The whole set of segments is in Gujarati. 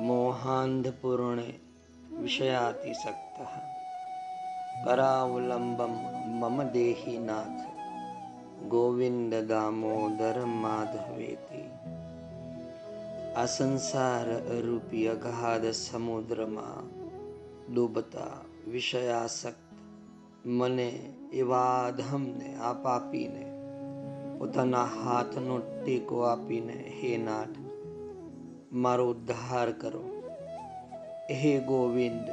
મોહાંધપૂર્ણે વિષયાતિસક્ત કરાવલંબમ મમ દેહીનાથ ગોવિંદ દામોદર માધવેતી આ સંસાર રૂપી અગાધ સમુદ્રમાં ડૂબતા વિષયાસક્ત મને એવા ધમને આપ આપીને પોતાના હાથનો ટેકો આપીને હે નાથ મારો ઉદ્ધાર કરો. હે ગોવિંદ,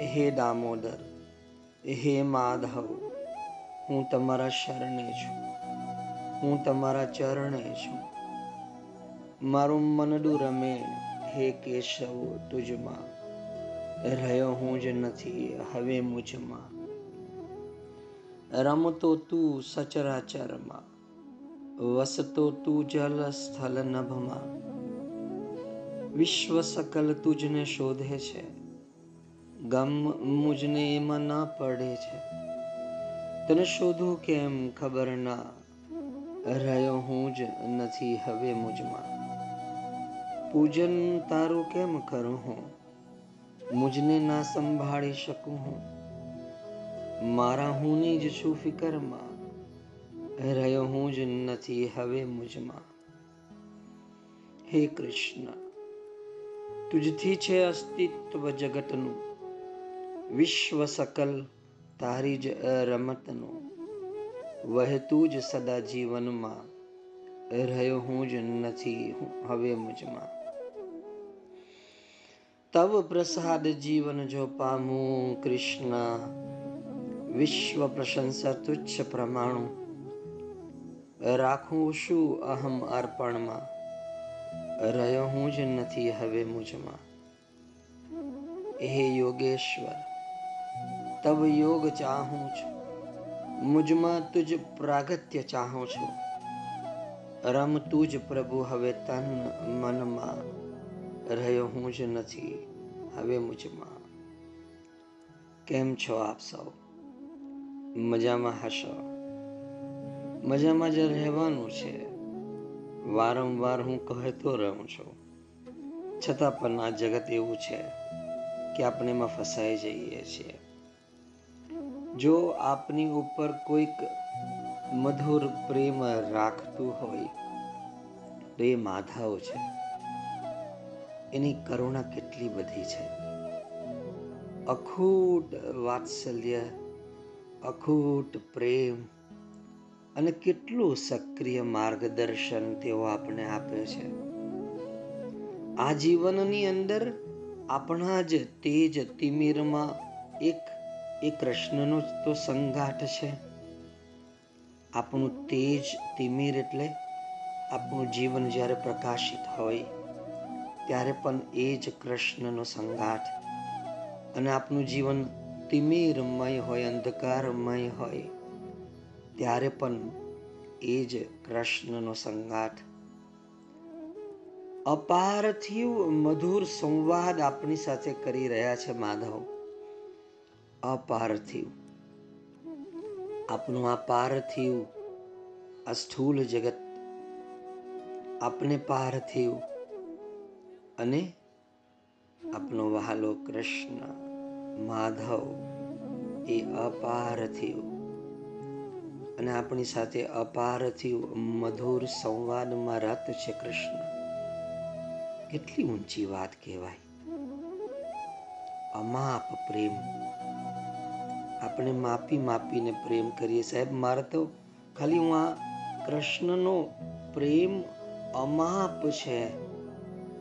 હે દામોદર, હે માધવ, હું તમારા શરણે છું, હું તમારા ચરણે છું. મારું મનડું રમે હે કેશવ તુજમાં, રહ્યો હું જ નથી હવે મુજમાં. રમતો તું સચરાચરમાં, વસતો તું જલ સ્થલ નભમાં વિશ્વ સકલ તુજને શોધે છે. ગમ મુજને એમાં ના પડે છે. તને શોધું કેમ ખબર ના? રહ્યો હું જ નથી હવે મુજમાં. પૂજન તારું કેમ કરું હું? મુજને ના સંભાળી શકું હું? મારા હુંની જ છું ફિકરમાં. રહ્યો હું જ નથી હવે મુજમાં. હે કૃષ્ણ. તુજથી છે અસ્તિત્વ જગતનું વિશ્વ સકલ તારી જ રમતનું વહેતું જ સદા જીવનમાં રહ્યો હું જ નથી હવે મુજમાં તવ પ્રસાદ જીવન જો પામું કૃષ્ણ વિશ્વ પ્રશંસા તુચ્છ પ્રમાણું રાખું શું અહમ અર્પણમાં રહ્યો હું જ નથી હવે મુજમાં. હે યોગેશ્વર તબ યોગ ચાહું છું. મુજમાં તુજ પ્રાગત્ય ચાહું છું. રમ તુજ પ્રભુ, હવે તન મનમાં રહ્યો હું જ નથી હવે મુજમાં. કેમ છો આપ સૌ? મજામાં હશો? મજામાં જ રહેવાનું છે. વારંવાર હું કહેતો રહું છું. છતાં પણ આ જગત એવું છે કે આપણે એમાં ફસાઈ જઈએ છીએ. જો આપની ઉપર કોઈક મધુર પ્રેમ રાખતું હોય, તો એ માધાઓ છે. એની કરુણા કેટલી બધી છે. અખૂટ વાત્સલ્ય, અખૂટ પ્રેમ અને કેટલું સક્રિય માર્ગદર્શન તેઓ આપણે આપે છે. આ જીવનની અંદર આપણા જ તેજ તિમિરમાં એક, એ કૃષ્ણનો તો સંઘાટ છે. આપણું તેજ તિમિર એટલે આપણું જીવન જ્યારે પ્રકાશિત હોય, ત્યારે પણ એ જ કૃષ્ણનો સંઘાટ અને આપણું જીવન તિમિરમય હોય, અંધકારમય હોય. ત્યારે પણ એ જ કૃષ્ણનો સંગાટ અપારથિવ મધુર સંવાદ આપણી સાથે કરી રહ્યા છે માધવ. અપારથિવ આપનું આ પાર્થિવ આ સ્થૂલ જગત. આપને પાર્થિવ અને આપનો વહાલો કૃષ્ણ માધવ એ અપાર્થિવ અને આપણી સાથે અપારથી મધુર સંવાદમાં રત છે કૃષ્ણ. કેટલી ઊંચી વાત કહેવાય. અમાપ પ્રેમ. આપણે માપી માપીને પ્રેમ કરીએ. સાહેબ, મારે તો ખાલી હું આ કૃષ્ણનો પ્રેમ અમાપ છે.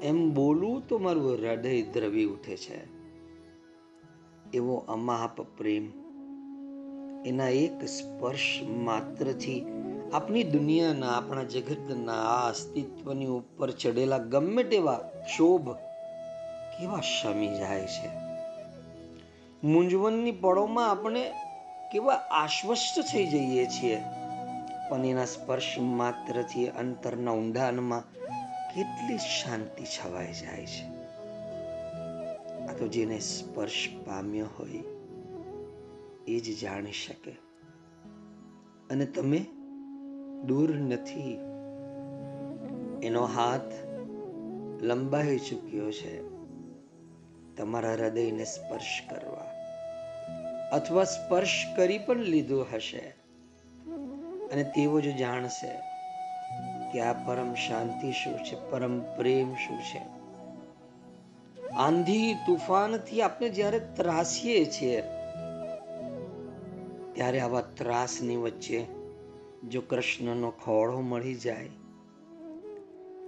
એમ બોલું તો મારું હૃદય દ્રવી ઉઠે છે. એવો અમાપ પ્રેમ. એના એક સ્પર્શ માત્રથી આપણી દુનિયાના, આપણા જગતના, આ અસ્તિત્વની ઉપર ચડેલા ગમે તેવા ક્ષોભ કેવા શમી જાય છે? મૂંઝવણની પળોમાં આપણે કેવા આશ્વસ્ત થઈ જઈએ છીએ? પણ એના સ્પર્શ માત્રથી અંતરના ઊંડાણમાં કેટલી શાંતિ છવાઈ જાય છે? આ તો જેને સ્પર્શ પામ્યો હોય એ જ જાણી શકે. અને તમે દૂર નથી. એનો હાથ લંબાઈ ચૂક્યો છે. તમારા હૃદયને સ્પર્શ કરવા અથવા સ્પર્શ કરી પણ લીધો હશે. અને તેવો જ જાણશે કે આ પરમ શાંતિ શું છે, પરમ પ્રેમ શું છે. આંધી તુફાનથી આપણે જ્યારે ત્રાસીએ છીએ ત્યારે આવા ત્રાસની વચ્ચે જો કૃષ્ણનો ખોળો મળી જાય,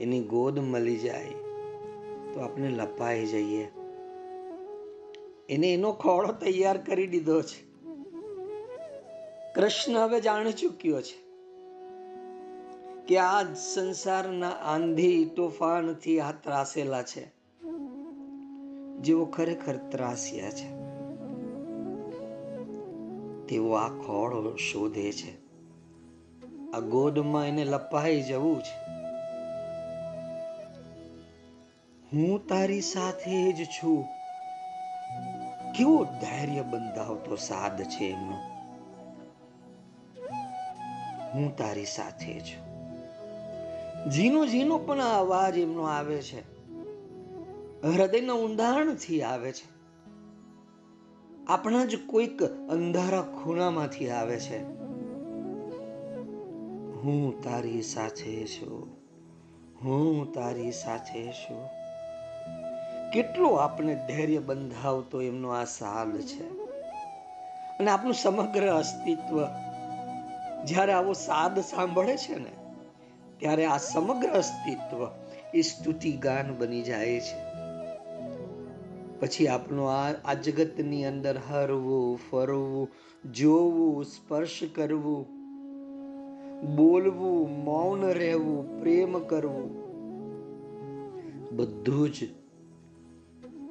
એની ગોદ મળી જાય, તો આપણે લપાઈ જઈએ. એને એનો ખોળો તૈયાર કરી દીધો છે. કૃષ્ણ હવે જાણી ચૂક્યો છે કે આ સંસારના આંધી તોફાનથી આ ત્રાસેલા છે. જેઓ ખરેખર ત્રાસ્યા છે. તેઓ આ ખોળો શોધે છે. આ ગોદમાં એને લપાઈ જવું છે. હું તારી સાથે જ છું. કેવો ધૈર્ય બંધાવતો સાદ છે એમનો. હું તારી સાથે છું. ઝીનો ઝીનો પણ અવાજ એમનો આવે છે. હૃદયના ઊંડાણથી આવે છે. આપણા જ કોઈક અંધારા ખૂણામાંથી આવે છે. હું તારી સાથે છું. હું તારી સાથે છું. કેટલો આપણે ધૈર્ય બંધાવતો એમનો આ સાલ છે. અને આપણું સમગ્ર અસ્તિત્વ જ્યારે આવો સાદ સાંભળે છે ને, ત્યારે આ સમગ્ર અસ્તિત્વ એ સ્તુતિ ગાન બની જાય છે. પછી આપણું આ આ જગતની અંદર હરવું, ફરવું, જોવું, સ્પર્શ કરવું, બોલવું, મૌન રહેવું, પ્રેમ કરવું, બધું જ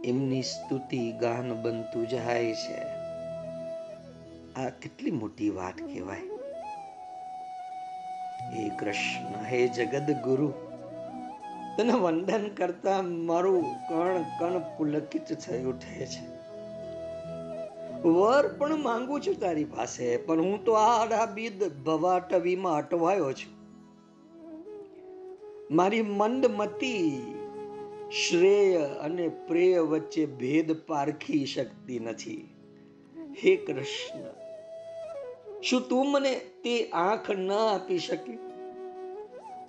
એમની સ્તુતિ ગાન બનતું જાય છે. આ કેટલી મોટી વાત કહેવાય. હે કૃષ્ણ, હે જગદગુરુ ગુરુ તને વંદન કરતા મારું કણ કણ પુલકિત થઈ ઉઠે છે. વર પણ માંગુ છું તારી પાસે, પણ હું તો આ આડાબીદ ભવાટવીમાં અટવાયો છું. મારી મંદ મતી શ્રેય અને પ્રેય વચ્ચે ભેદ પારખી શકતી નથી. હે કૃષ્ણ, શું તું મને તે આંખ ન આપી શકે?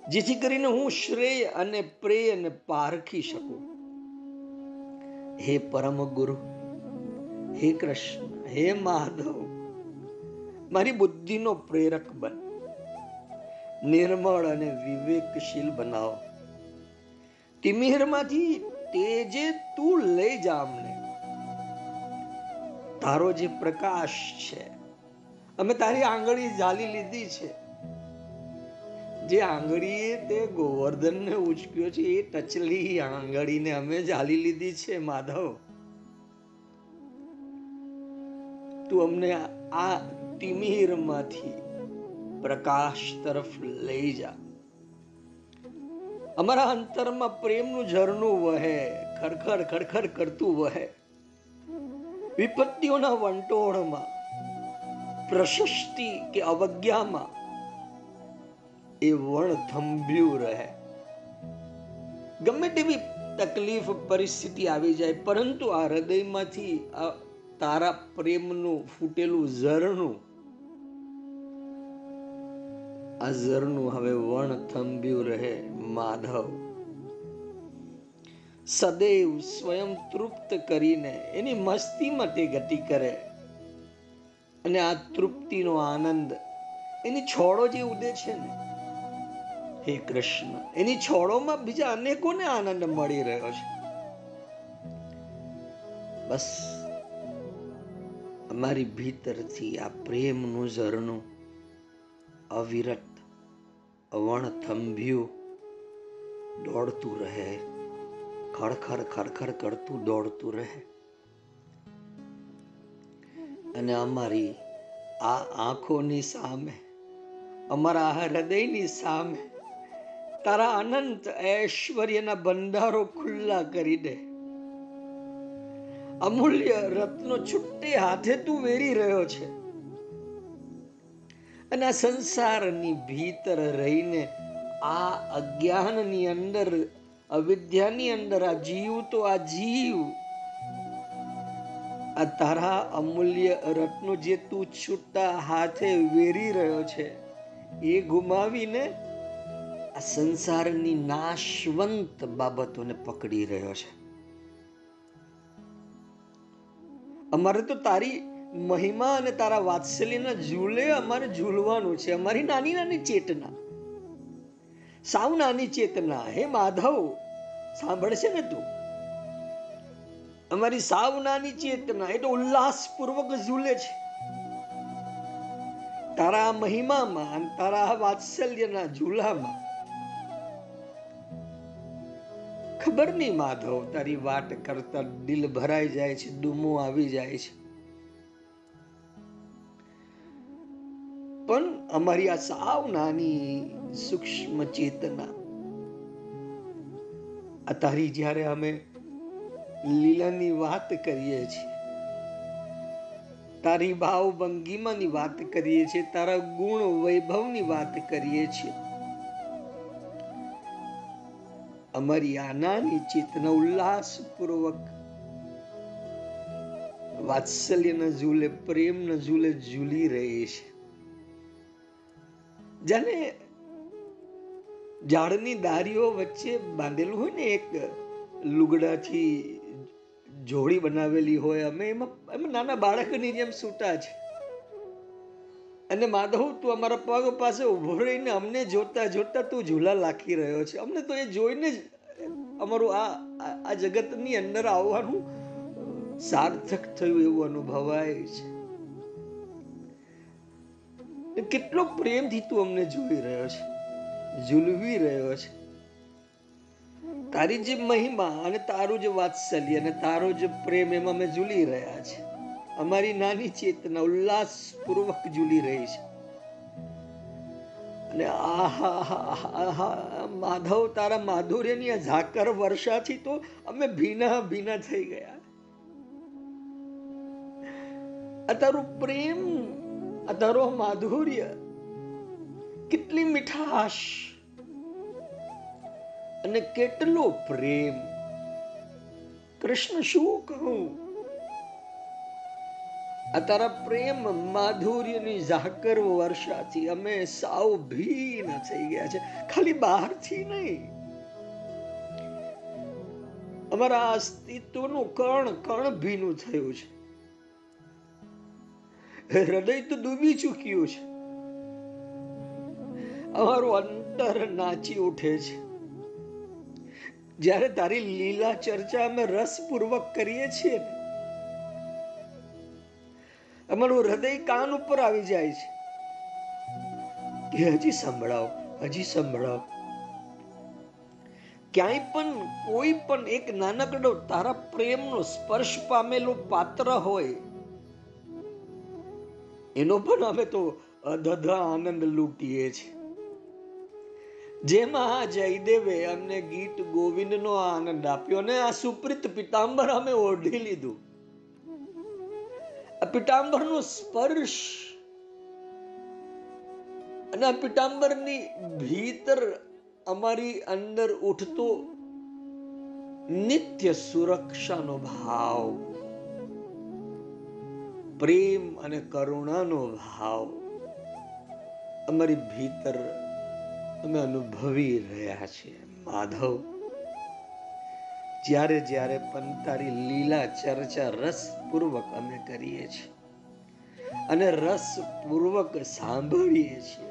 જેથી કરીને હું શ્રેય અને પ્રેયને પારખી શકું. હે પરમ ગુરુ હે કૃષ્ણ, હે માધવ મારી બુદ્ધિનો પ્રેરક બન. નિર્મળ અને વિવેકશીલ બનાવો. તિમિરમાંથી તેજે તું લઈ જા અમને. તારો જે પ્રકાશ છે, અમે તારી આંગળી ઝાલી લીધી છે. જે આંગળીએ તે ગોવર્ધનને ઉચક્યો છે, એ ટચલી આંગળીને અમે ઝાલી લીધી છે, માધવ. તું અમને આ તિમિરમાંથી પ્રકાશ તરફ લઈ જા. અમારા અંતરમાં પ્રેમનું ઝરણું વહે, ખડખડ ખડખડ કરતું વહે. વિપત્તિઓના વંટોળમાં, પ્રશસ્તિ કે અવજ્ઞામાં એ વણ થંભ્યું રહે. ગમે તેવી તકલીફ, પરિસ્થિતિ આવી જાય, પરંતુ આ હૃદયમાંથી આ તારા પ્રેમનું ફૂટેલું ઝરણું, આ ઝરણું હવે વણ થંભ્યું રહે, માધવ. સદૈવ સ્વયં તૃપ્ત કરીને એની મસ્તીમાં તે ગતિ કરે. અને આ તૃપ્તિનો આનંદ એની છોડો જે ઉદે છે ને હે કૃષ્ણ. એની છોડોમાં બીજા અનેકોને આનંદ મળી રહ્યો છે. બસ, અમારી ભીતરથી આ પ્રેમનું ઝરણું અવિરત અવણ થંભ્યું દોડતું રહે. ખડખડ ખડખડ કરતું દોડતું રહે. અને અમારી આ આંખોની સામે, અમારા હૃદયની સામે તારા અનંત ઐશ્વર્યના બંધારો ખુલ્લા કરી દે. અમૂલ્ય રત્નો છુટ્ટે હાથે તું વેરી રહ્યો છે. અને આ સંસારની ભીતર રહીને આ અજ્ઞાનની અંદર, અવિદ્યાની અંદર આ જીવ, તો આ જીવ, આ તારા અમૂલ્ય રત્નો જે તું છૂટા હાથે વેરી રહ્યો છે, એ ગુમાવીને આ સંસારની નાશવંત બાબતોને પકડી રહ્યો છે. અમારે તો તારી મહિમા અને તારા વાત્સલ્યના ઝૂલે અમારે ઝૂલવાનું છે. અમારી નાની નાની ચેતના. સાવ નાની ચેતના. હે માધવ, સાંભળશે ને તું? અમારી સાવ નાની ચેતના, એ તો ઉલ્લાસપૂર્વક ઝૂલે છે. તારા મહિમામાં તારા વાત્સલ્યના ઝૂલામાં ખબર નહીં માધવ, તારી વાત કરતા દિલ ભરાઈ જાય છે, દુમો આવી જાય છે. પણ અમારી આ સાવ નાની સૂક્ષ્મ ચેતના, આ તારી જ્યારે અમે લીલાની વાત કરીએ છીએ, તારી ભાવ ભંગીમાની વાત કરીએ છીએ, તારા ગુણ વૈભવની વાત કરીએ છીએ અમારી આનાની નાની ચેતના ઉલ્લાસપૂર્વક. વાત્સલ્યના ઝૂલે પ્રેમના ઝૂલે, ઝૂલી રહી છે. જાણે ઝાડની દારીઓ વચ્ચે બાંધેલું હોય ને એક લુગડાથી જોડી બનાવેલી હોય, અમે એમાં એમાં નાના બાળકની જેમ સૂતા છે. અને માધવ, તું અમારા પગ પાસે ઊભો રહીને અમને જોતા જોતા તું ઝૂલા લાખી રહ્યો છે. અમને તો એ જોઈને જ અમારું આ આ જગતની અંદર આવવાનું સાર્થક થયું એવું અનુભવાય છે. કેટલો પ્રેમથી તું અમને જોઈ રહ્યો છે, ઝૂલવી રહ્યો છે. તારી જે મહિમા અને તારું જે વાત્સલ્ય અને તારો જે પ્રેમ એમાં અમે ઝૂલી રહ્યા છે અમારી નાની ચેતના ઉલ્લાસપૂર્વક ઝૂલી રહી છે. અને આહા માધવ, તારા માધુર્યની આ ઝાકર વર્ષાથી તો અમે ભીના ભીના થઈ ગયા. આ પ્રેમ, આ તારો માધુર્ય કેટલી મીઠાશ અને કેટલો પ્રેમ. કૃષ્ણ, શું કહું? આ તારા પ્રેમ માધુર્યની ઝાકર વર્ષાથી અમે સાવ ભીન થઈ ગયા છે. ખાલી બહારથી નહીં. અમારા અસ્તિત્વનું કણ કણ ભીનું થયું છે. હૃદય તો ડૂબી ચૂક્યું છે. અમારું અંતર નાચી ઉઠે છે. જ્યારે તારી લીલા ચર્ચા અમે રસપૂર્વક કરીએ છીએ અમારું હૃદય કાન ઉપર આવી જાય છે. કે હજી સંભળાવો હજી સંભળાવો. ક્યાંય પણ કોઈ પણ એક નાનકડો તારા પ્રેમનો સ્પર્શ પામેલો પાત્ર હોય, એનો પણ અમે તો અધધ આનંદ લૂંટીએ છીએ જેમાં જયદેવે અમને ગીત ગોવિંદનો આનંદ આપ્યો અને આ સુપ્રિત પિતાંબર અમે ઓઢી લીધું. આ પિતાંબરનો સ્પર્શ અને આ પીતાંબરની ભીતર અમારી અંદર ઉઠતો નિત્ય સુરક્ષાનો ભાવ, પ્રેમ અને કરુણાનો ભાવ અમારી ભીતર અમે અનુભવી રહ્યા છીએ. માધવ જ્યારે જ્યારે પણ તારી લીલા ચર્ચા રસપૂર્વક અમે કરીએ છીએ અને રસપૂર્વક સાંભળીએ છીએ.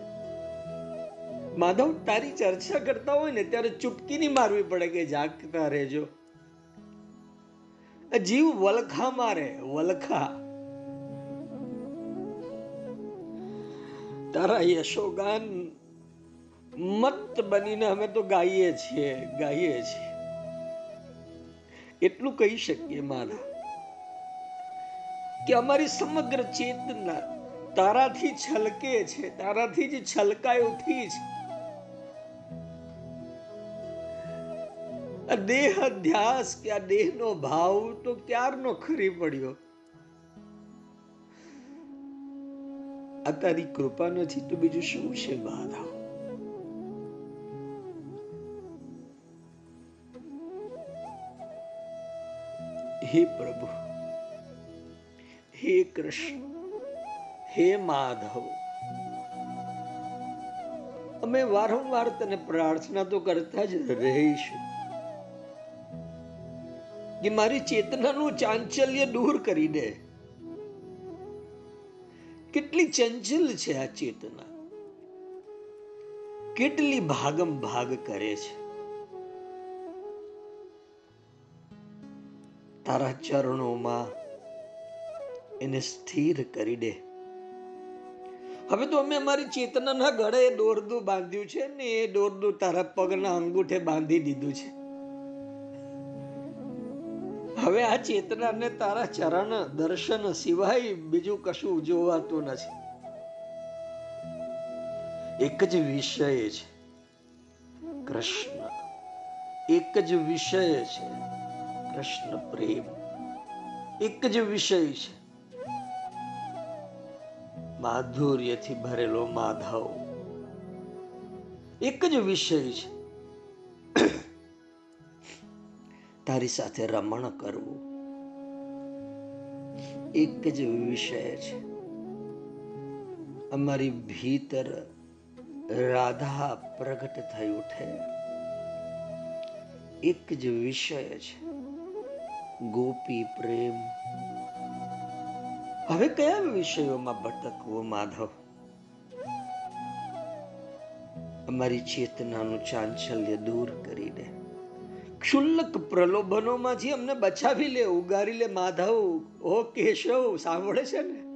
માધવ, તારી ચર્ચા કરતા હોય ને ત્યારે ચૂપકીની મારવી પડે કે જાગતા રહેજો. જીવ વલખા મારે વલખા. તારા યશોગાન મત બનીને અમે તો ગાઈએ છીએ ગાઈએ છીએ. એટલું કહી શકીએ મારા કે અમારી સમગ્ર ચેતના તારાથી છલકે છે, તારાથી જ છલકાય ઉઠી છે. દેહ અધ્યાસ કે આ દેહનો ભાવ તો ક્યારનો ખરી પડ્યો? આ તારી કૃપા નથી તો બીજું શું છે માધવ હે પ્રભુ, હે કૃષ્ણ, હે માધવ. અમે વારંવાર તને પ્રાર્થના તો કરતા જ રહીશું. કે મારી ચેતનાનું ચાંચલ્ય દૂર કરી દે. કેટલી ચંચલ છે આ ચેતના. કેટલી ભાગમ ભાગ કરે છે. તારા ચરણોમાં એને સ્થિર કરી દે. હવે તો અમે અમારી ચેતનાના ગળે દોરદું બાંધ્યું છે ને એ દોરદું તારા પગના અંગૂઠે બાંધી દીધું છે. હવે આ ચેતનાને તારા ચરણ દર્શન સિવાય બીજું કશું જોવાતું નથી. એક જ વિષય છે કૃષ્ણ. એક જ વિષય છે કૃષ્ણ પ્રેમ. એક જ વિષય છે. માધુર્યથી ભરેલો માધવ. એક જ વિષય છે. તારી સાથે રમણ કરવું. એક જ વિષય છે. અમારી ભીતર રાધા પ્રગટ થઈ ઉઠે. એક જ વિષય છે. ગોપી પ્રેમ. હવે કયા વિષયોમાં ભટકવો માધવ? અમારી ચેતનાનું ચાંચલ્ય દૂર કરી દે. ક્ષુલ્લક પ્રલોભનોમાંથી અમને બચાવી લે, ઉગારી લે માધવ. ઓ કેશવ, સાંભળે છે ને?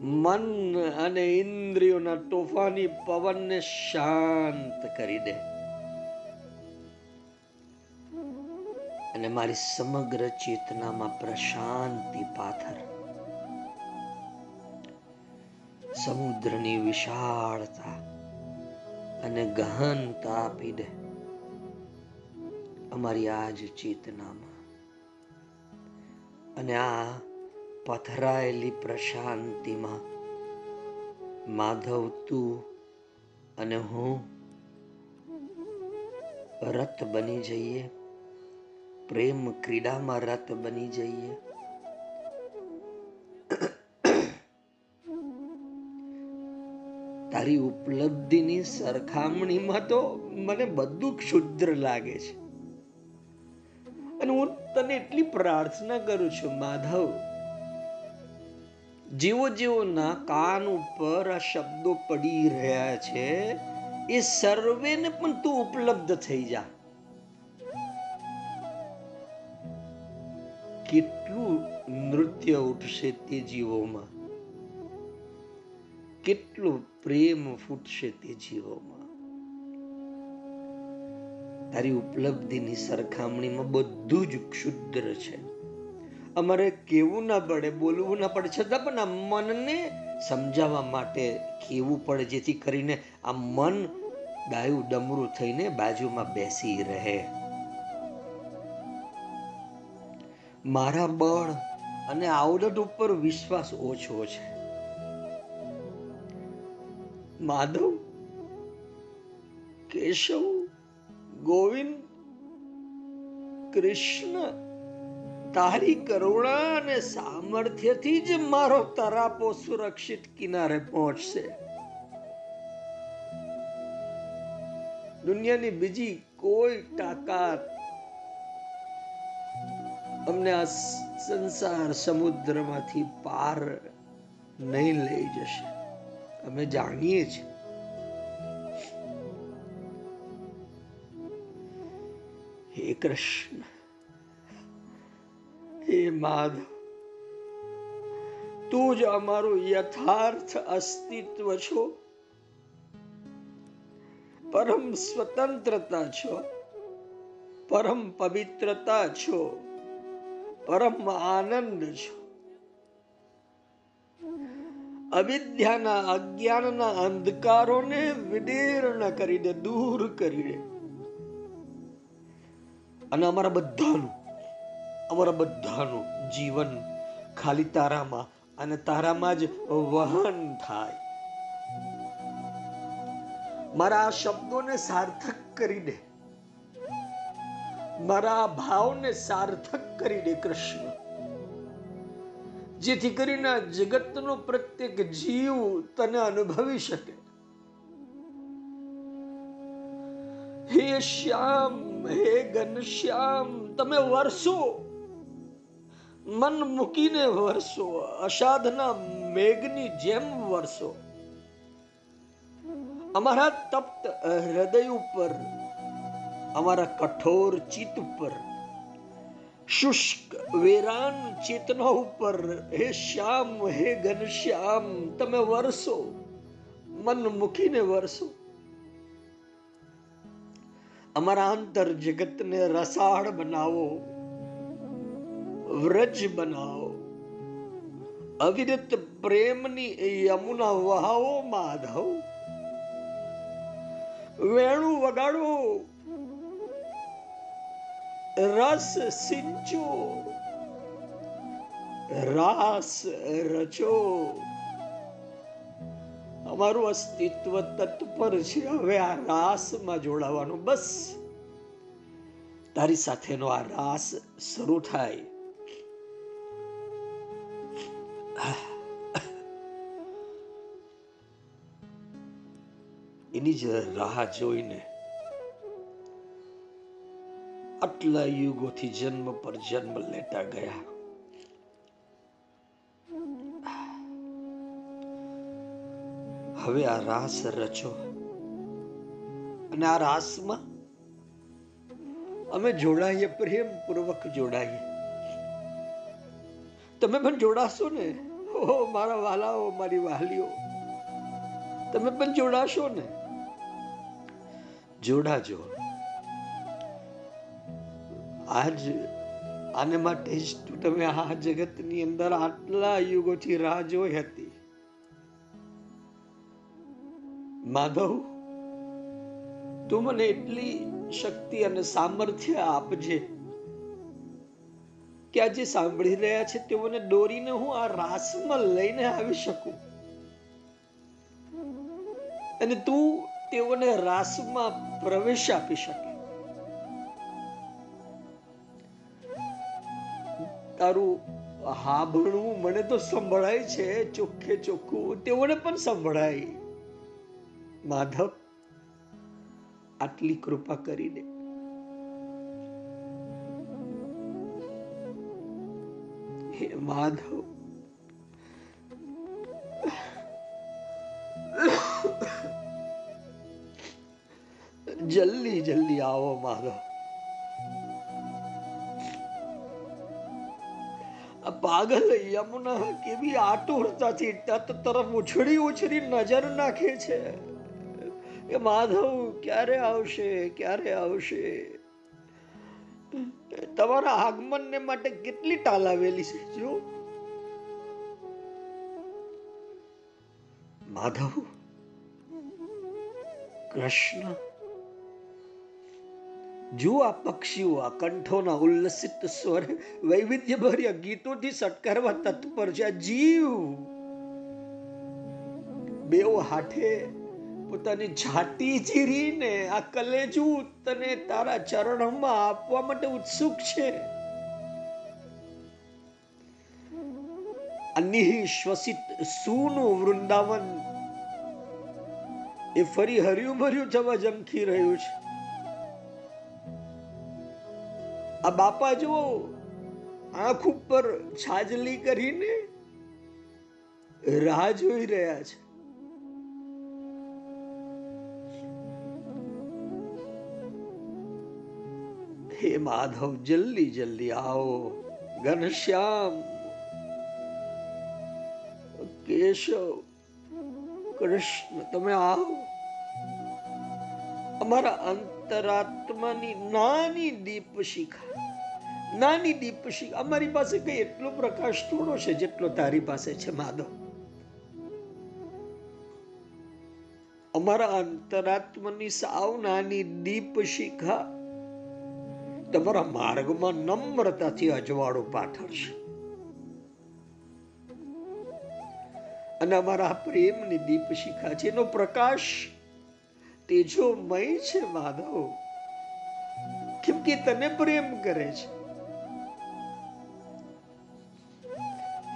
મન અને ઇન્દ્રિયોના તોફાની પવનને શાંત કરી દે. અને મારી સમગ્ર ચેતનામાં પ્રશાંતિ પાથર. સમુદ્રની વિશાળતા અને ગહનતા આપી દે અમારી આજ ચેતનામાં. અને આ પથરાયેલી પ્રશાંતિમાં માધવ તું અને હું રત બની જઈએ. પ્રેમ ક્રીડામાં રત બની જઈએ. તારી ઉપલબ્ધિની સરખામણીમાં તો મને બધું ક્ષુદ્ર લાગે છે. અને હું તને એટલી પ્રાર્થના કરું છું, માધવ. જેવો જેવોના કાન ઉપર આ શબ્દો પડી રહ્યા છે, એ સર્વેને પણ તું ઉપલબ્ધ થઈ જા. કેટલું નૃત્ય ઉઠશે તે જીવોમાં? કેટલો પ્રેમ ફૂટશે તે જીવોમાં? તારી ઉપલબ્ધિની સરખામણીમાં બધું જ ક્ષુદ્ર છે. અમારે કેવું ના પડે, બોલવું ના પડે, છતાં પણ આ મનને સમજાવવા માટે કેવું પડે, જેથી કરીને આ મન ગાયું ડમરું થઈને બાજુમાં બેસી રહે. મારા બળ અને આવડત ઉપર વિશ્વાસ ઓછો છે. માધવ, કેશવ, ગોવિંદ, કૃષ્ણ, તારી કરુણા અને સામર્થ્યથી જ મારો તરાપો સુરક્ષિત કિનારે પહોંચશે. દુનિયાની બીજી કોઈ તાકાત અમને આ સંસાર સમુદ્રમાંથી પાર નહીં લઈ જશે. અમે જાણીએ છીએ. હે કૃષ્ણ, હે માધવ, તું જ અમારું યથાર્થ અસ્તિત્વ છો. પરમ સ્વતંત્રતા છો. પરમ પવિત્રતા છો. પરમ આનંદ છો અવિદ્યાના અજ્ઞાનના અંધકારોને વિદીર્ણ કરીને દૂર કરી દે અને અમારા બધાનું અમારા બધાનું જીવન ખાલી તારામાં અને તારામાં જ વહન થાય મારા આ શબ્દોને સાર્થક કરી દે મારા ભાવને સાર્થક કરી દે કૃષ્ણ. જેથી કરીને જગતનો પ્રત્યેક જીવ તને અનુભવી શકે. હે શ્યામ, હે ઘનશ્યામ તમે વરસો. મન મૂકીને વરસો અસાધના મેઘની જેમ વરસો. અમારા તપ્ત હૃદય ઉપર અમારા કઠોર ચિત્ત ઉપર, શુષ્ક વેરાન ચેતના ઉપર, હે શ્યામ, હે ઘનશ્યામ તમે વરસો, મન મૂકીને વરસો. અમારા અંતર જગતને રસાળ બનાવો, વ્રજ બનાવો, અવિરત પ્રેમની યમુના વહાવો માધવ. વેણું વગાડો રસ સિંચો રાસ રચો અમારું અસ્તિત્વ તત્પર છે. હવે આ રાસમાં જોડાવાનું. બસ. તારી સાથેનો આ રાસ શરૂ થાય. એની જ રાહ જોઈને આટલા યુગોથી જન્મ પર જન્મ લેતા ગયા. હવે આ રાસ રચો અને આ રાસમાં અમે જોડાઈએ પ્રેમ પૂર્વક જોડાઈએ. તમે પણ જોડાશો ને? ઓ મારા વાલાઓ, મારી વાલીઓ. તમે પણ જોડાશો ને? જોડાજો. આજ આને માટે જ તમે આ જગતની અંદર આટલા યુગોથી રાહ જોઈ હતી. માધવ, તું મને એટલી શક્તિ અને સામર્થ્ય આપજે કે આજે સાંભળી રહ્યા છે તેઓને દોરીને હું આ રાસમાં લઈને આવી શકું. અને તું તેઓને રાસમાં પ્રવેશ આપી શકે. તારું હાભણવું મને તો સંભળાય છે, ચોખ્ખે ચોખ્ખું. તેઓને પણ સંભળાય. માધવ, આટલી કૃપા કરીને. હે માધવ. જલ્દી જલ્દી આવો માધવ. પાગલ યમુના કેવી આતુરતાથી તત તરફ ઉછળી ઉછળી નજર નાખે છે. એ માધવ ક્યારે આવશે? ક્યારે આવશે? તમારા આગમનને માટે કેટલી ટાલ આવેલી છે જો માધવ, કૃષ્ણ જો આ પક્ષીઓ, આ કંઠોના ઉલ્લસિત સ્વર વૈવિધ્યભર્યા ગીતોથી સટકારવા તત્પર છે. જીવ બેઓ હાથે પોતાની જાતિ ચીરીને આ કલેજું તને તારા ચરણમાં આપવા માટે ઉત્સુક છે. અનિહ શ્વસિત સૂનું વૃંદાવન એ ફરી હર્યું ભર્યું જવા જમખી રહ્યું છે. આ બાપા જુઓ, આંખ ઉપર છાજલી કરીને રાહ જોઈ રહ્યા છે. હે માધવ, જલ્દી જલ્દી આવો. ઘનશ્યામ, કેશવ, કૃષ્ણ, તમે આવો. અમારા અંતરાત્માની નાની દીપ શિખા. નાની દીપ શિખા. અમારી પાસે કઈ એટલો પ્રકાશ થોડો છે જેટલો તારી પાસે છે, માધવ. અમારા અંતરાત્માની સાવ નાની દીપ શિખા તમારા માર્ગમાં નમ્રતાથી અજવાળો પાથરશે અને અમારા પ્રેમની દીપ શિખા છે. એનો પ્રકાશ તેજોમય છે માધવ. કેમ કે તને પ્રેમ કરે છે.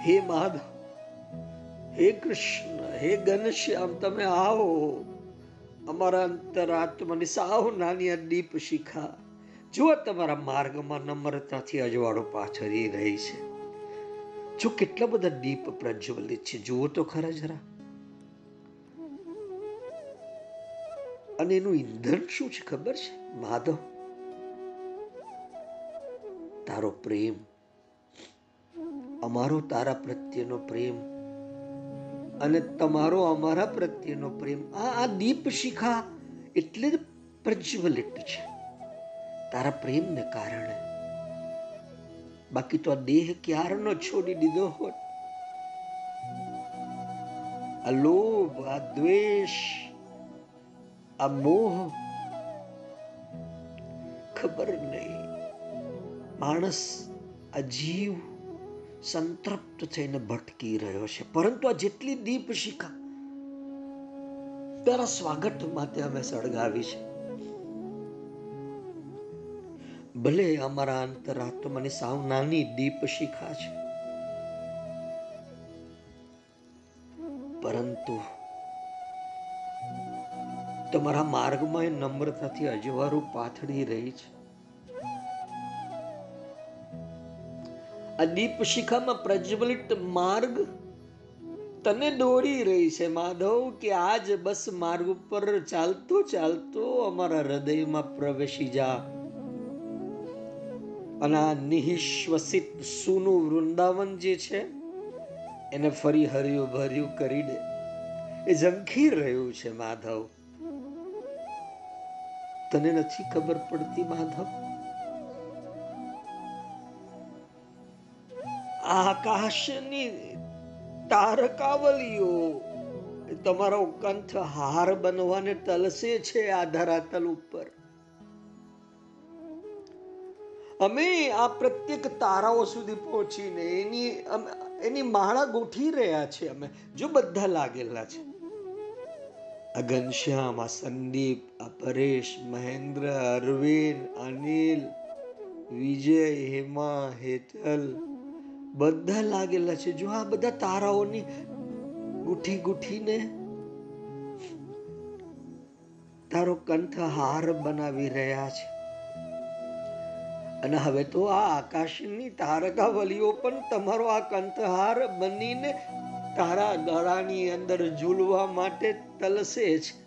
હે માધવ, હે કૃષ્ણ, હે ઘનશ્યામ તમે આવો. અમારા અંતરાત્માની સાવ નાની આ દીપ શિખા. જો તમારા માર્ગમાં નમ્રતાથી અજવાળો પાછળ રહી છે. જો કેટલા બધા દીપ પ્રજ્વલિત છે, જુઓ તો ખરા જરા. અને એનું ઈંધણ શું છે ખબર છે? માધવ તારો પ્રેમ. અમારો તારા પ્રત્યેનો પ્રેમ. અને તમારો અમારા પ્રત્યેનો પ્રેમ. આ આ દીપ શિખા એટલે પ્રજ્વલિત છે. તારા પ્રેમને કારણે. બાકી તો આ દેહ ક્યારનો છોડી દીધો હોત? આ લોભ, આ દ્વેષ આ મોહ ખબર નહીં. માણસ આ જીવ સંતૃપ્ત થઈને ભટકી રહ્યો છે. પરંતુ આ જેટલી દીપ શિખા તારા સ્વાગત માટે અમે સળગાવી છે. ભલે અમારા અંતરાત્માની સાવ નાની દીપ શિખા છે. પરંતુ તમારા માર્ગમાં એ નમ્રતાથી અજવાળું પાથડી રહી છે. આ દીપ શિખામાં પ્રજ્વલિત માર્ગ તને દોરી રહી છે, માધવ, કે આજ બસ માર્ગ ઉપર ચાલતો ચાલતો અમારા હૃદયમાં પ્રવેશી જા. અને આ નિહિશ્વસિત સુનું વૃંદાવન જે છે, એને ફરી હર્યું ભર્યું કરી દે. એ ઝંખી રહ્યું છે, માધવ. તને નથી ખબર પડતી માધવ આકાશની તારકાવલીઓ તમારો કંઠ હાર બનવાને તલસે છે આ ધરાતલ ઉપર. અમે આ પ્રત્યેક તારાઓ સુધી પહોંચીને એની એની માળા ગોઠી રહ્યા છે અમે, જો બધા લાગેલા છે. આ આ સંદીપ, આ પરેશ, મહેન્દ્ર, અરવિંદ, અનિલ, વિજય, હેમા, હેતલ, બધા લાગેલા છે. જો આ બધા તારાઓની ગુઠી ગુઠીને તારો કંઠ હાર બનાવી રહ્યા છે. અને હવે તો આ આકાશની તારકાવલીઓ પણ તમારો આ કંઠહાર બનીને તારા ગળાની અંદર ઝૂલવા માટે તલસે છે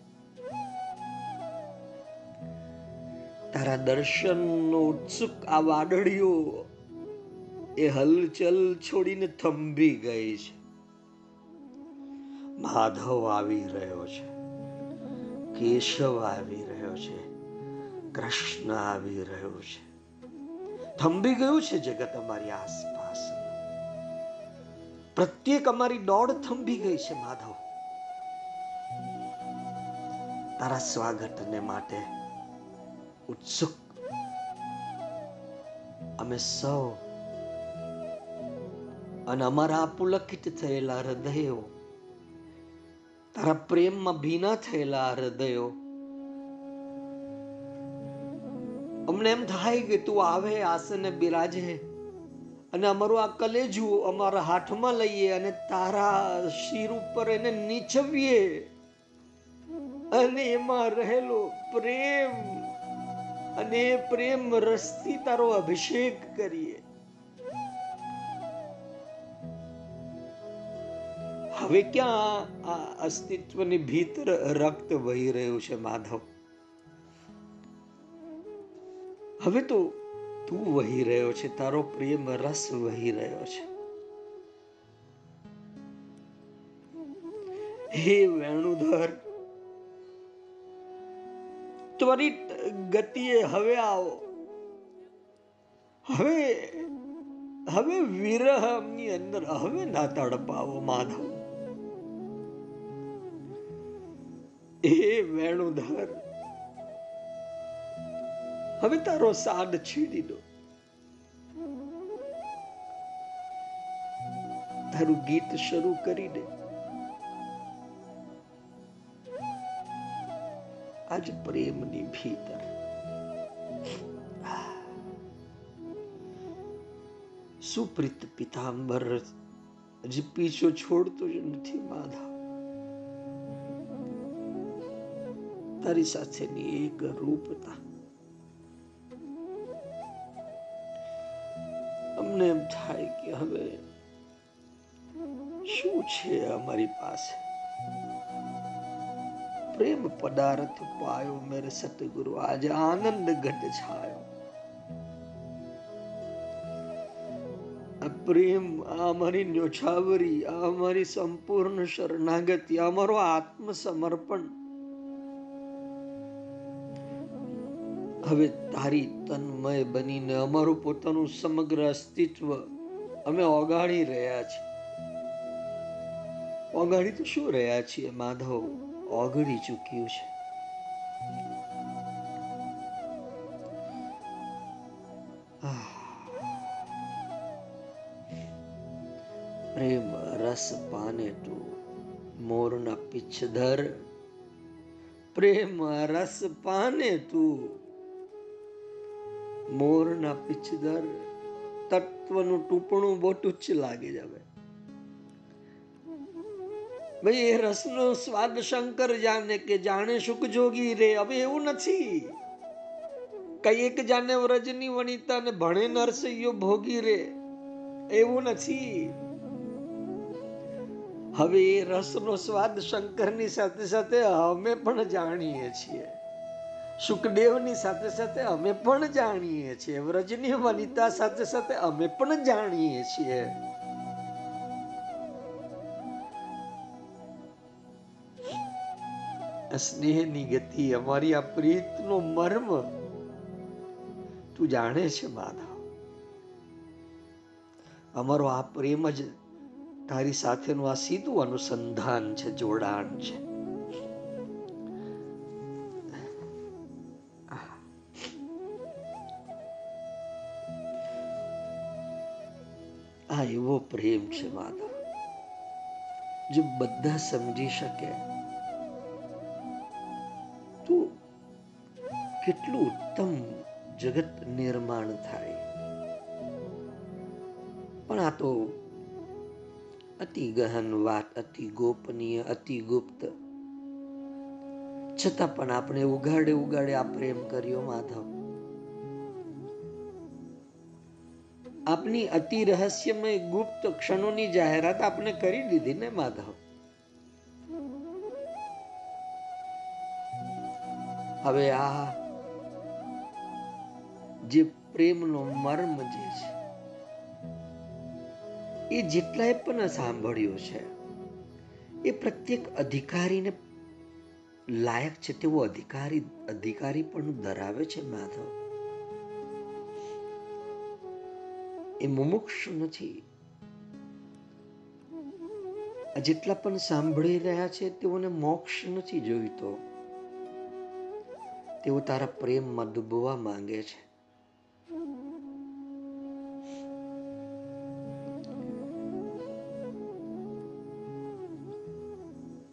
તારા દર્શનનો ઉત્સુક આ વાદળીઓ એ હલચલ છોડીને થંભી ગઈ છે. માધવ આવી રહ્યો છે. કેશવ આવી રહ્યો છે. કૃષ્ણ આવી રહ્યો છે. થંભી ગયું છે જગત અમારી આસપાસ. પ્રત્યેક અમારી દોડ થંભી ગઈ છે, માધવ. તારા સ્વાગતને માટે ઉત્સુક. અમે સૌ અને અમારા પુલકિત થયેલા હૃદયો, તારા પ્રેમમાં ભીના થયેલા હૃદયો, અમને એમ થાય કે તું આવે આસને બિરાજે. અને અમારું આ કલેજું અમારા હાથમાં લઈએ અને તારા શિર ઉપર એને નીચવીએ. અને એમાં રહેલો પ્રેમ, અને એ પ્રેમ રસથી તારો અભિષેક કરીએ. હવે ક્યાં આ અસ્તિત્વની ભીતર રક્ત વહી રહ્યું છે, માધવ? હવે તો તું વહી રહ્યો છે, તારો પ્રેમ રસ વહી રહ્યો છે. હે વેણુધર, ત્વરિત ગતિએ હવે આવો. હવે હવે વિરહની અંદર હવે ના તડપાવો, માધવ. હે વેણુધર હવે તારો સાદ છીડી દો. તારું ગીત શરૂ કરી દે. આજ પ્રેમની ભીતર સુપ્રિત પિતાંબર, હજી પીછો છોડતો જ નથી માધા. તારી સાથેની એક રૂપતા. અમને એમ થાય કે હવે શું છે અમારી પાસે? પ્રેમ પદાર્થ પાયો મેરે સતગુરુ, આજે આનંદ ઘટ છાયો. પ્રેમ, આ અમારી ન્યોછાવરી, આ અમારી સંપૂર્ણ શરણાગતિ અમારો આત્મસમર્પણ હવે તારી તન્મય બનીને અમારું પોતાનું સમગ્ર અસ્તિત્વ અમે ઓગાળી રહ્યા છીએ ઓગાળી તો શું રહ્યા છીએ માધવ? ઓગળી ચૂક્યું છે. પ્રેમ, રસ, પાને તું મોરના પીછધર પ્રેમ, રસ, પાને તું મોરના પીછધર તત્વનું ટૂંપણું બહુ તુચ્છ લાગી જવે ભાઈ એ રસનો સ્વાદ શંકર જાણે કે જાણે સુખ જોગી રે, હવે એવું નથી. કઈ એક જાને વ્રજની વણિતા ને ભણે નરસૈયો ભોગી રે, એવું નથી. હવે એ રસનો સ્વાદ શંકરની સાથે સાથે અમે પણ જાણીએ છીએ. સુખદેવની સાથે સાથે અમે પણ જાણીએ છીએ. વ્રજની વનિતા સાથે સાથે અમે પણ જાણીએ છીએ. સ્નેહની ગતિ, અમારી આ પ્રીતનો મર્મ, તું જાણે છે માધવ અમારો આ પ્રેમ જ તારી સાથેનું આ સીધું અનુસંધાન છે, જોડાણ છે. આ એવો પ્રેમ છે માધવ જે બધા સમજી શકે. તો કેટલું ઉત્તમ જગત નિર્માણ થાય. પણ આ તો અતિ ગહન વાત, અતિ ગોપનીય, અતિ ગુપ્ત. છતાં પણ આપણે ઉગાડે ઉગાડે આ પ્રેમ કર્યો, માધવ. આપની અતિ રહસ્યમય ગુપ્ત ક્ષણોની જાહેરાત આપણે કરી દીધી ને, માધવ? હવે આ જે પ્રેમનો મર્મ જે છે, એ જેટલાય પણ સાંભળ્યું છે, એ પ્રત્યેક અધિકારીને લાયક છે તેવો અધિકારી અધિકારી પણ ધરાવે છે, માધવ? એ મુમુક્ષુ નથી. આ જેટલા પણ સાંભળી રહ્યા છે, તેઓને મોક્ષ નથી જોઈતો. તેઓ તારા પ્રેમમાં ડૂબવા માંગે છે.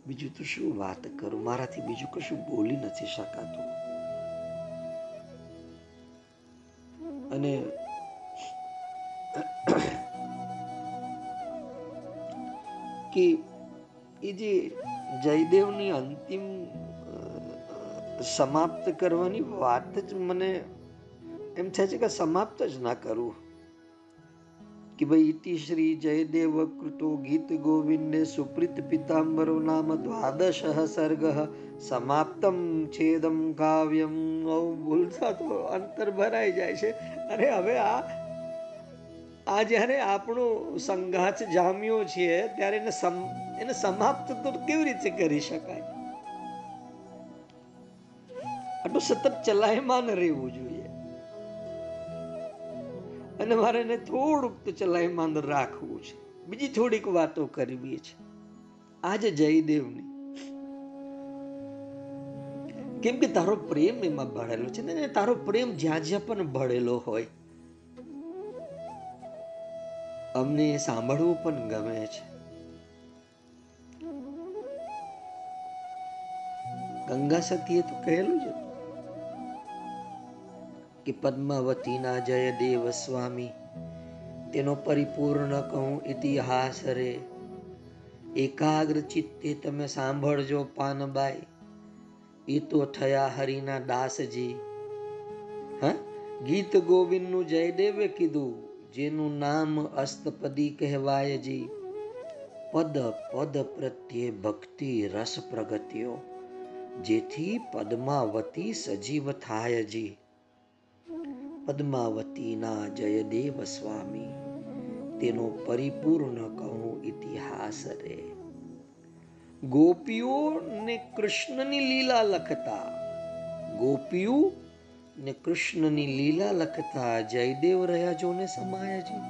બીજું તો શું વાત કરું? મારાથી બીજું કશું બોલી નથી શકાતું. અને કે એ જે જયદેવની અંતિમ સમાપ્ત કરવાની વાત જ મને એમ થાય છે કે સમાપ્ત જ ના કરું. કે ભાઈ ઇતિ શ્રી જયદેવ કૃતો ગીત ગોવિંદે સુપ્રીત પિતાંબરો નામ દ્વાદશ સર્ગ સમાપ્તમ છેદમ કાવ્યમ. ભૂલતા તો અંતર ભરાઈ જાય છે. અરે હવે આ આ જ્યારે આપણો સંઘાત જામ્યો છે, ત્યારે એને સમ, એને સમાપ્ત તો કેવી રીતે કરી શકાય? આટલું સતત ચલાયમાન રહેવું જોઈએ. અને મારે એને થોડુંક તો ચલાયમાન રાખવું છે. બીજી થોડીક વાતો કરવી છે. આજે જયદેવની. કેમ કે તારો પ્રેમ એમાં ભળેલો છે ને તારો પ્રેમ જ્યાં જ્યાં પણ ભળેલો હોય અમને સાંભળવું પણ ગમે છે. ગંગા સતીએ તો કહેલું છે કે પદ્માવતીના જય દેવ સ્વામી, તેનો પરિપૂર્ણ કહું ઇતિહાસ રે. એકાગ્ર ચિત્તે તમે સાંભળજો પાનબાઈ, એ તો થયા હરિના દાસજી. હા? ગીત ગોવિંદનું જયદેવે કીધું. જેનું નામ અસ્તપદી કહેવાય જી. પદ પદ પ્રત્યે ભક્તિ રસ પ્રગતિઓ જેથી પદ્માવતી સજીવ થાય જી. પદ્માવતીના જયદેવ સ્વામી, તેનો પરિપૂર્ણ કહું ઇતિહાસ રે. ગોપીઓ ને કૃષ્ણની લીલા લખતા, ગોપીઓ ને કૃષ્ણની લીલા લખતા જયદેવ રહ્યા જોને સમાયાજી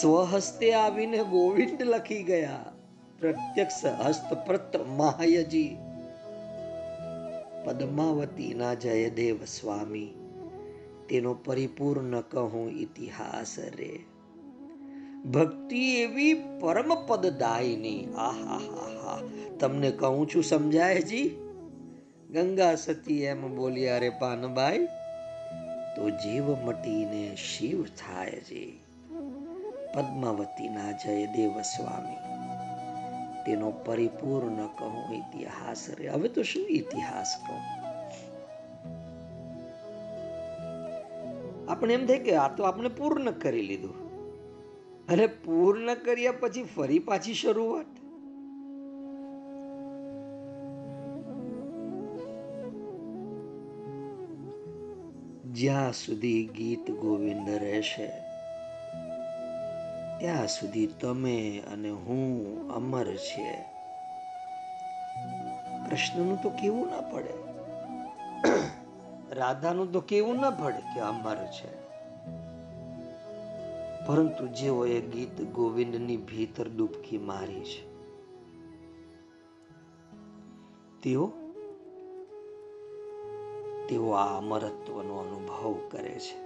સ્વહસ્તે આવીને ગોવિંદ લખી ગયા. પ્રત્યક્ષ હસ્તપ્રત મહાયજી પદ્માવતીના જયદેવ સ્વામી, તેનો પરિપૂર્ણ કહું ઇતિહાસ રે. ભક્તિ એવી પરમ પદદાયની આહા તમને કહું છું, સમજાય જી? ગંગા સતી એમ બોલ્યા રે પાનબાઈ, તો જીવ મટીને શિવ થાય જે પદ્માવતીના જયદેવ સ્વામી, તેનો પરિપૂર્ણ કહું ઇતિહાસ રે. હવે તો શું ઇતિહાસ કહું? આપણે એમ થાય કે આ તો આપણે પૂર્ણ કરી લીધું. અને પૂર્ણ કર્યા પછી ફરી પાછી શરૂઆત? જ્યાં સુધી ગીત ગોવિંદ રહેશે, ત્યાં સુધી તમે અને હું અમર છીએ. કૃષ્ણનું તો કેવું ના પડે? રાધાનું તો કેવું ના પડે કે અમર છે? પરંતુ જેઓએ ગીત ગોવિંદની ભીતર ડૂબકી મારી છે, તેઓ તેઓ આ અમરત્વનો અનુભવ કરે છે.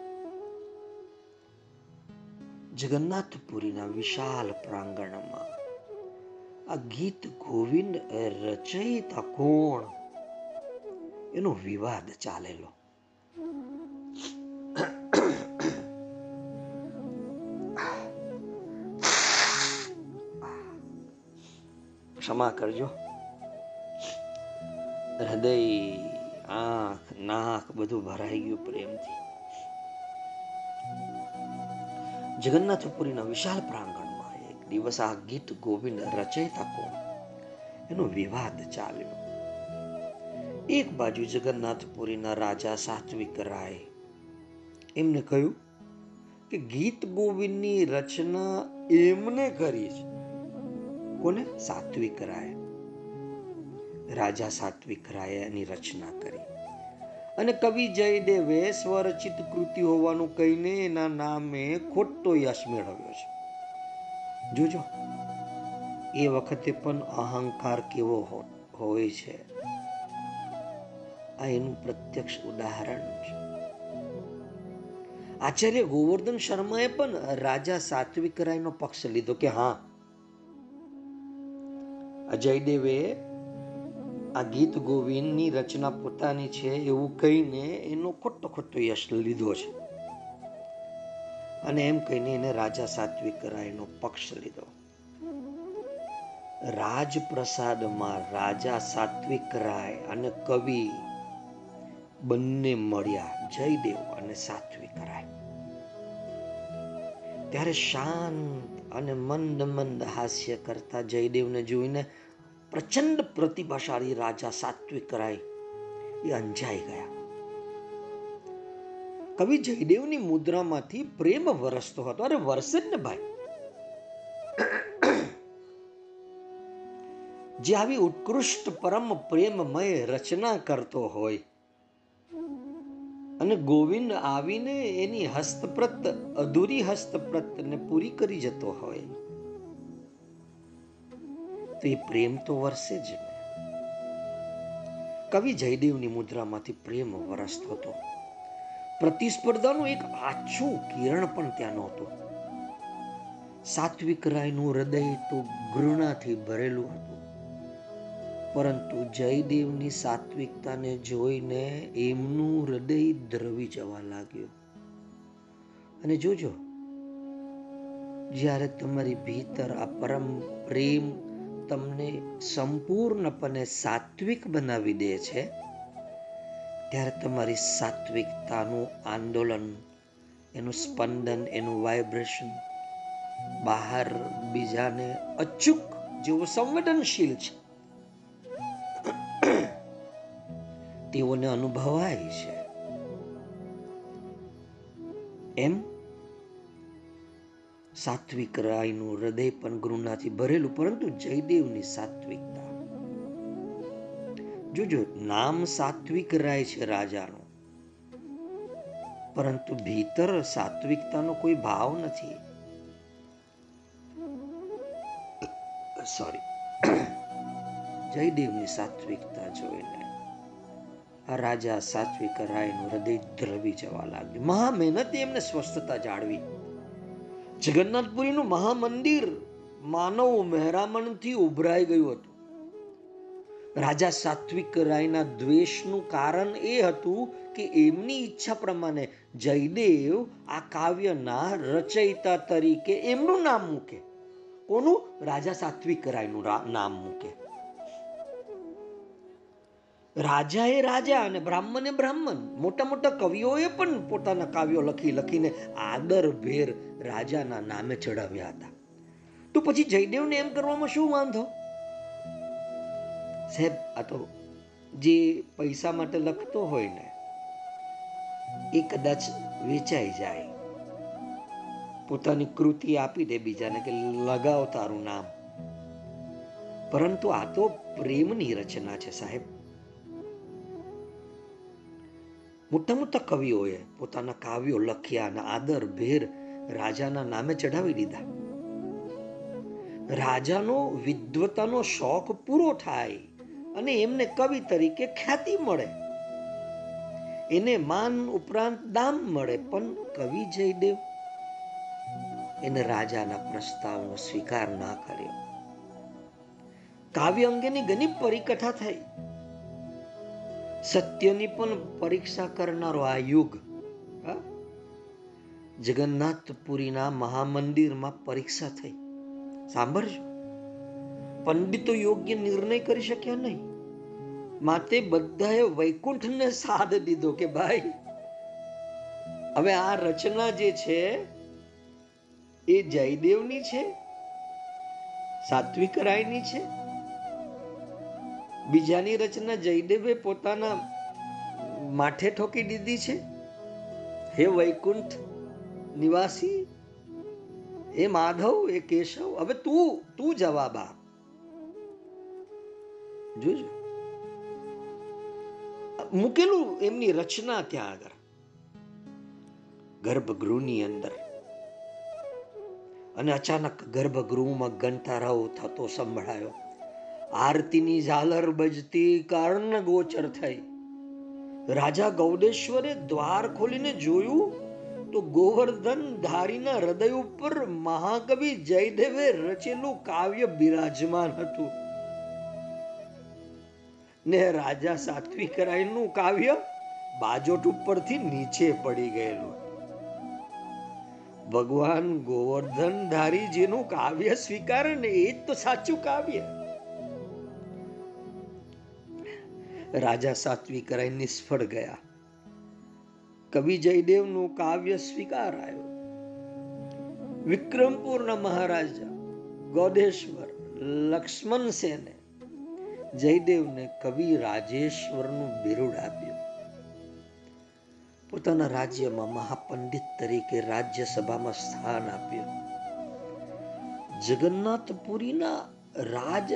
જગન્નાથપુરીના વિશાળ પ્રાંગણમાં આ ગીત ગોવિંદ રચયિતા કોણ? એનો વિવાદ ચાલેલો. ક્ષમા કરજો. હૃદય આંખ નાક બધું ભરાઈ ગયું પ્રેમથી. જગન્નાથપુરીના વિશાળ પ્રાંગણમાં એક દિવસ આ ગીત ગોવિંદ રચયતા કોણ એનો વિવાદ ચાલ્યો. એક બાજુ જગન્નાથપુરીના રાજા સાત્વિક રાય. એમને કહ્યું કે ગીત ગોવિંદની રચના એમને કરી છે. કોને? સાત્વિક રાય. રાજા સાત્વિક રાયે એની રચના કરી. અને કવિ જયદેવે સ્વરચિત કૃતિ હોવાનું કહીને એના નામે ખોટો યશ મેળવ્યો છે. જોજો, એ વખતે પણ અહંકાર કેવો હોય છે. આ એનું પ્રત્યક્ષ ઉદાહરણ છે. આચાર્ય ગોવર્ધન શર્માએ પણ રાજા સાત્વિક રાયનો પક્ષ લીધો કે હા. અજયદેવે આ ગીત ગોવિંદની રચના પોતાની છે એવું કહીને એનો ખોટો ખોટો યશ લીધો છે. અને એમ કહીને એને રાજા સાત્વિક રાયનો પક્ષ લીધો. રાજપ્રસાદમાં રાજા સાત્વિક રાય અને કવિ બંને મળ્યા જયદેવ અને સાત્વિક રાય ત્યારે શાંત અને મંદ મંદ હાસ્ય કરતા જયદેવને જોઈને પ્રચંડ પ્રતિભાશાળી રાજા સાત્વિક રાય એ અંજાઈ ગયા. કવિ જયદેવની મુદ્રામાંથી પ્રેમ વરસતો હતો. અરે વરસે ને ભાઈ. જે આવી ઉત્કૃષ્ટ પરમ પ્રેમમય રચના કરતો હોય અને ગોવિંદ આવીને એની હસ્તપ્રત, અધૂરી હસ્તપ્રતને પૂરી કરી જતો હોય. તો એ પ્રેમ તો વરસે જ ને. કવિ જયદેવની મુદ્રામાંથી પ્રેમ વરસતો હતો. પ્રતિસ્પર્ધાનું એક આછું કિરણ પણ ત્યાં નહોતું. સાત્વિક રાયનું હૃદય તો ઘૃણાથી ભરેલું હતું. પરંતુ જયદેવની સાત્વિકતાને જોઈને એમનું હૃદય દ્રવી જવા લાગ્યું. અને જોજો, જ્યારે તમારી ભીતર આ પરમ પ્રેમ તમને સંપૂર્ણપણે સાત્વિક બનાવી દે છે, ત્યારે તમારી સાત્વિકતાનું આંદોલન, એનું સ્પંદન, એનું વાઇબ્રેશન બહાર બીજાને અચૂક જેવો સંવેદનશીલ છે. તેઓને અનુભવાય છે. એમ સાત્વિક રાયનું હૃદય પણ ગુરુનાથી ભરેલું, પરંતુ જયદેવની સાત્વિકતા. જોજો, નામ સાત્વિક રાય છે રાજાનું. પરંતુ ભીતર સાત્વિકતાનો કોઈ ભાવ નથી. સોરી જયદેવની સાત્વિકતા જોઈને આ રાજા સાત્વિક રાયનું હૃદય દ્રવી જવા લાગ્યું. મહા મહેનતે એમને સ્વસ્થતા જાળવી. જગન્નાથપુરીનું મહામંદિર માનવ મહેરામણથી ઉભરાઈ ગયું હતું. રાજા સાત્વિક રાયના દ્વેષનું કારણ એ હતું કે એમની ઈચ્છા પ્રમાણે જયદેવ આ કાવ્યના રચયિતા તરીકે એમનું નામ મૂકે. કોનું? રાજા સાત્વિક રાયનું નામ મૂકે. રાજા એ રાજા અને બ્રાહ્મણ એ બ્રાહ્મણ. મોટા મોટા કવિઓએ પણ પોતાના કાવ્યો લખી લખીને આદર ભેર રાજાના નામે ચડાવ્યા હતા. તો પછી જયદેવને એમ કરવામાં શું વાંધો? સાહેબ, આ તો જે પૈસા માટે લખતો હોય ને, એ કદાચ વેચાઈ જાય. પોતાની કૃતિ આપી દે બીજાને કે લગાવ તારું નામ. પરંતુ આ તો પ્રેમની રચના છે સાહેબ. મોટા મોટા કવિઓએ પોતાના કાવ્યો લખ્યા અને આદર, ભેર રાજાના નામે ચઢાવી દીધા. રાજાનો વિદ્વતાનો શોખ પૂરો થાય અને એમને કવિ તરીકે ખ્યાતિ મળે. એને માન ઉપરાંત દામ મળે, પણ કવિ જયદેવ એને રાજાના પ્રસ્તાવનો સ્વીકાર ના કર્યો. કાવ્ય અંગેની ઘણી પરિકથા થઈ. સત્યની પણ પરીક્ષા કરનારો આ યુગ જગન્નાથપુરીના મહામંદિરમાં પરીક્ષા થઈ. સાંભળજો. પંડિતો યોગ્ય નિર્ણય કરી શક્યા નહીં. માટે બધાએ વૈકુંઠને સાથ દીધો કે ભાઈ, હવે આ રચના જે છે, એ જયદેવની છે? સાત્વિક રાયની છે? બીજાની રચના જયદેવે પોતાના માથે ઠોકી દીધી છે? હે વૈકુંઠ નિવાસી એ માધવ એ કેશવ, હવે તું તું જવાબ આપ. જોજો. મૂકેલું એમની રચના ત્યાં આગળ. ગર્ભગૃહની અંદર. અને અચાનક ગર્ભગૃહમાં ઘંટારાવ થતો સંભળાયો. આરતીની ઝાલર બજતી કર્ણ ગોચર થઈ. રાજા ગૌડેશ્વરે દ્વાર ખોલીને જોયું તો ગોવર્ધન ધારીના હૃદય ઉપર મહાકવિ જયદેવે રચેલું કાવ્ય બિરાજમાન હતું. ને રાજા સાત્વિક રાયનું કાવ્ય બાજોટ ઉપરથી નીચે પડી ગયેલું. ભગવાન ગોવર્ધન ધારી જેનું કાવ્ય સ્વીકારે ને એ જ તો સાચું કાવ્ય. રાજા સાત્વિક રાય નિષ્ફળ ગયા. કવિ જયદેવનું કાવ્ય સ્વીકારાયો વિક્રમપુરના મહારાજા ગોદેશ્વર લક્ષ્મણ સેને જયદેવને કવિ રાજેશ્વરનું બિરુદ આપ્યું. પોતાના રાજ્યમાં મહાપંડિત તરીકે રાજ્યસભામાં સ્થાન આપ્યું. જગન્નાથપુરીના રાજ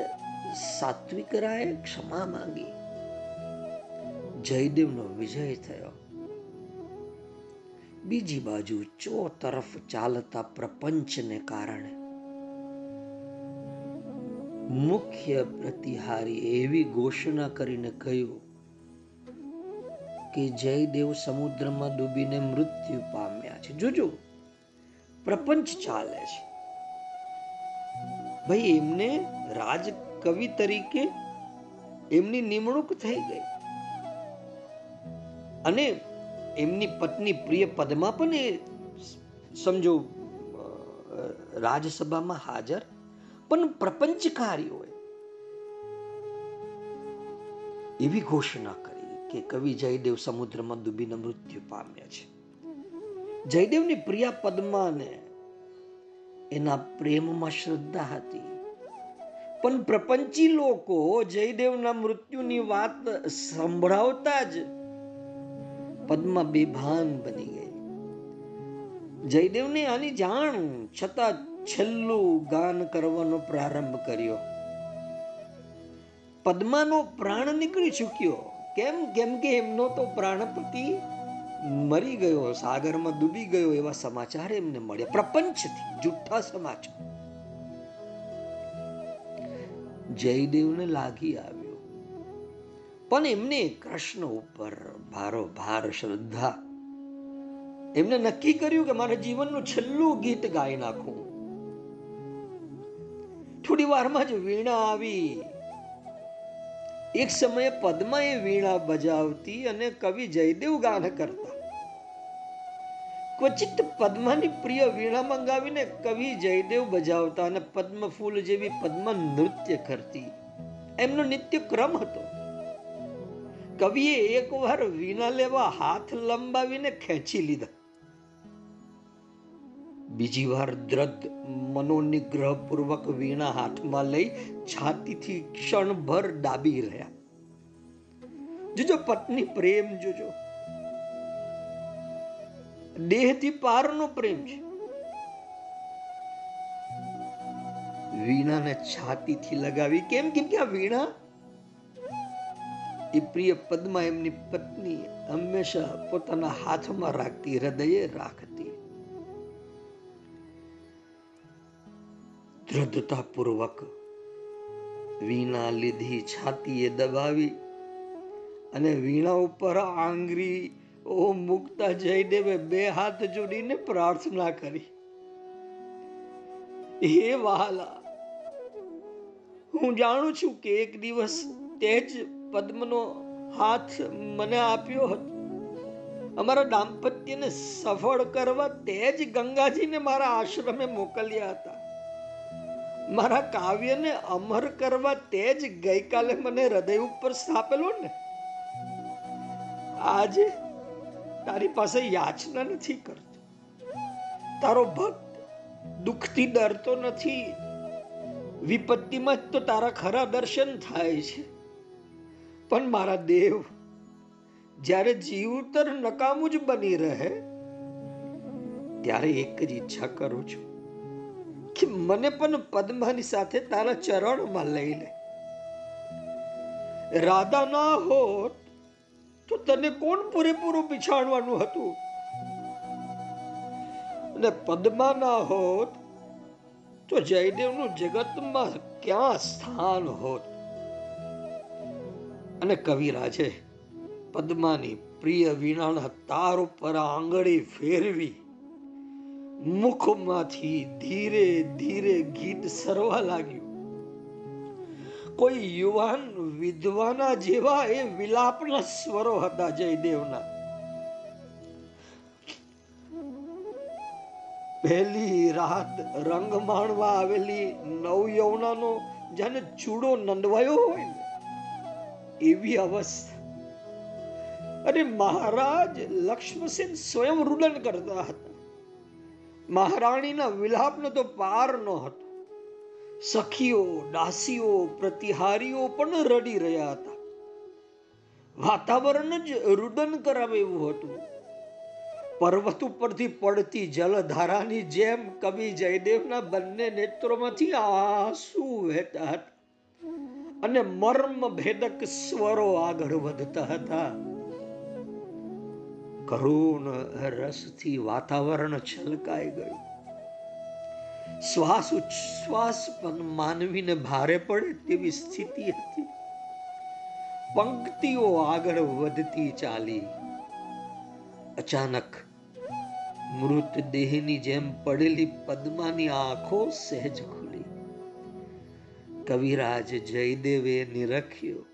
સાત્વિક રાયે ક્ષમા માંગી. જયદેવનો વિજય થયો. બીજી બાજુ ચો તરફ ચાલતા પ્રપંચને કારણે. મુખ્ય પ્રતિહારી એવી ઘોષણા કરીને કહ્યું કે જયદેવ સમુદ્રમાં ડૂબીને મૃત્યુ પામ્યા છે. જોજો, પ્રપંચ ચાલે છે. ભાઈ, એમને રાજ કવિ તરીકે એમની નિમણૂક થઈ ગઈ. અને એમની પત્ની પ્રિય પદમાં પણ એ સમજો રાજસભામાં હાજર. પણ પ્રપંચકારી હોય એવી ઘોષણા કરી કે કવિ જયદેવ સમુદ્રમાં ડૂબીને મૃત્યુ પામ્યા છે. જયદેવની પ્રિયા પદ્માને એના પ્રેમમાં શ્રદ્ધા હતી. પણ પ્રપંચી લોકો જયદેવના મૃત્યુની વાત સંભળાવતા જ પદ્મા બેભાન બની ગઈ. જયદેવને આની જાણ છતાં છેલ્લું ગાન કરવાનો પ્રારંભ કર્યો. પદ્માનો પ્રાણ નીકળી ચૂક્યો. કેમ કેમ કે એમનો તો પ્રાણપતિ મરી ગયો, સાગરમાં ડૂબી ગયો એવા સમાચાર એમને મળ્યા. પ્રપંચથી, જુઠ્ઠા સમાચાર. જયદેવને લાગી આવ્યો. પણ એમને કૃષ્ણ ઉપર ભારો ભાર શ્રદ્ધા. એમને નક્કી કર્યું કે મારા જીવનનું છેલ્લું ગીત ગાઈ નાખું. થોડી વારમાં જ વીણા આવી. એક સમયે પદ્મા એ વીણા બજાવતી અને કવિ જયદેવ ગાન કરતા. ક્વચિત પદ્માની પ્રિય વીણા મંગાવીને કવિ જયદેવ બજાવતા અને પદ્મ ફૂલ જેવી પદ્મ નૃત્ય કરતી. એમનો નિત્ય ક્રમ હતો. કવિએ એકવાર વીણા લેવા હાથ લંબાવીને ખેંચી લીધા. બીજી વાર દ્રદ મનોનિગ્રહપૂર્વક વીણા હાથમાં લઈ છાતીથી ક્ષણભર ડાબી રહ્યા. જોજો પત્ની, પ્રેમ જોજો. દેહથી પારનો પ્રેમ છે. વીણાને છાતીથી લગાવી, કેમ કેમ કે આ વીણા? એ પ્રિય પદમાં એમની પત્ની હંમેશા પોતાના હાથમાં રાખતી, હૃદયે રાખતી. દ્રઢતા પૂર્વક વીણા લીધી છાતીએ દબાવી અને વીણા ઉપર આંગરી ઓ મુક્તા જયદેવે બે હાથ જોડીને પ્રાર્થના કરી. હે વહાલા, હું જાણું છું કે એક દિવસ તે જ પદ્મનો હાથ મને આપ્યો હતો. અમારા દાંપત્યને સફળ કરવા તે જ ગંગાજીને મારા આશ્રમે મોકલ્યા હતા. મારા કાવ્યને અમર કરવા તે જ ગઈકાલે મને હૃદય ઉપર સ્થાપેલો ને. આજે તારી પાસે યાચના નથી કરતો. તારો ભક્ત દુઃખથી ડરતો નથી. વિપત્તિમાં જ તો તારા ખરા દર્શન થાય છે. પણ મારા દેવ, જ્યારે જીવતર નકામું જ બની રહે, ત્યારે એક જ ઈચ્છા કરું છું કે મને પણ પદ્માની સાથે તારા ચરણમાં લઈ લે. રાધા ના હોત તો તને કોણ પૂરેપૂરું પીછાણવાનું હતું? અને પદ્મા ના હોત તો જયદેવનું જગતમાં ક્યાં સ્થાન હોત? અને કવિરાજે પદ્માની પ્રિય વીણાના તાર ઉપર આંગળી ફેરવી. મુખમાંથી ધીરે ધીરે ગીત સરવા લાગ્યું. કોઈ યુવાન વિદ્વાના જેવા એ વિલાપના સ્વરો હતા જયદેવના. પહેલી રાત રંગ માણવા આવેલી નવ યૌવનાનો જેને ચૂડો નંદવાયો હોય એવી અવસ્થા. અને મહારાજ લક્ષ્મણસેન સ્વયં રુદન કરતા હતા. મહારાણીના વિલાપનો તો પાર ન હતો. સખીઓ, દાસીઓ, પ્રતિહારીઓ પણ રડી રહ્યા હતા. વાતાવરણ જ રુદન કરાવે એવું હતું. પર્વત ઉપરથી પડતી જલધારાની જેમ કવિ જયદેવના બંને નેત્રોમાંથી આંસુ વહેતા હતા. અને મર્મ ભેદક સ્વરો આગળ વધતા હતા. કરુણ રસથી વાતાવરણ છલકાઈ ગયું. શ્વાસ ઉચ્છ્વાસ પણ માનવીને ભારે પડે તેવી સ્થિતિ હતી. પંક્તિઓ આગળ વધતી ચાલી. અચાનક મૃતદેહની જેમ પડેલી પદ્માની આંખો સહેજ કવિરાજ જયદેવે નિરખ્યો.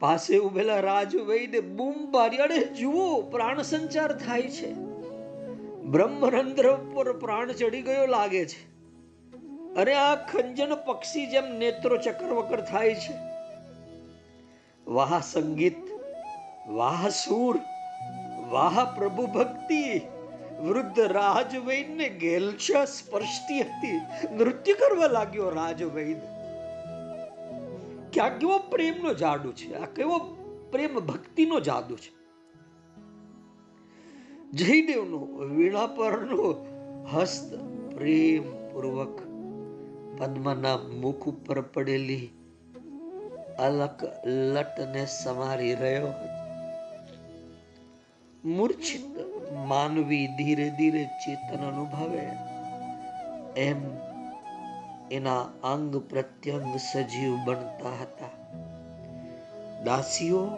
પાસે ઉભેલા રાજવૈદે બૂમ પાડી અરે જુઓ, પ્રાણ સંચાર થાય છે. બ્રહ્મરંધ્ર પર પ્રાણ ચડી ગયો લાગે છે. અરે આ ખંજન પક્ષી જેમ નેત્રો ચક્રવકર થાય છે. વાહ સંગીત, વાહ સૂર, વાહ પ્રભુ ભક્તિ. વૃદ્ધ રાજવૈદને ગેલછા સ્પર્શતી હતી. નૃત્ય કરવા લાગ્યો રાજવૈદ કે આ કેવો પ્રેમનો જાદુ છે? આ કેવો પ્રેમ ભક્તિનો જાદુ છે? જયદેવનો વીણા પરનો હસ્ત પ્રેમ પૂર્વક પદ્મના મુખ ઉપર પડેલી અલક લટને સમારી રહ્યો હતો. મૂર્છિત માનવી ધીરે ધીરે ચેતન અનુભવે. એમ એના અંગ પ્રત્યંગ સજીવ બનતા હતા. દાસીઓ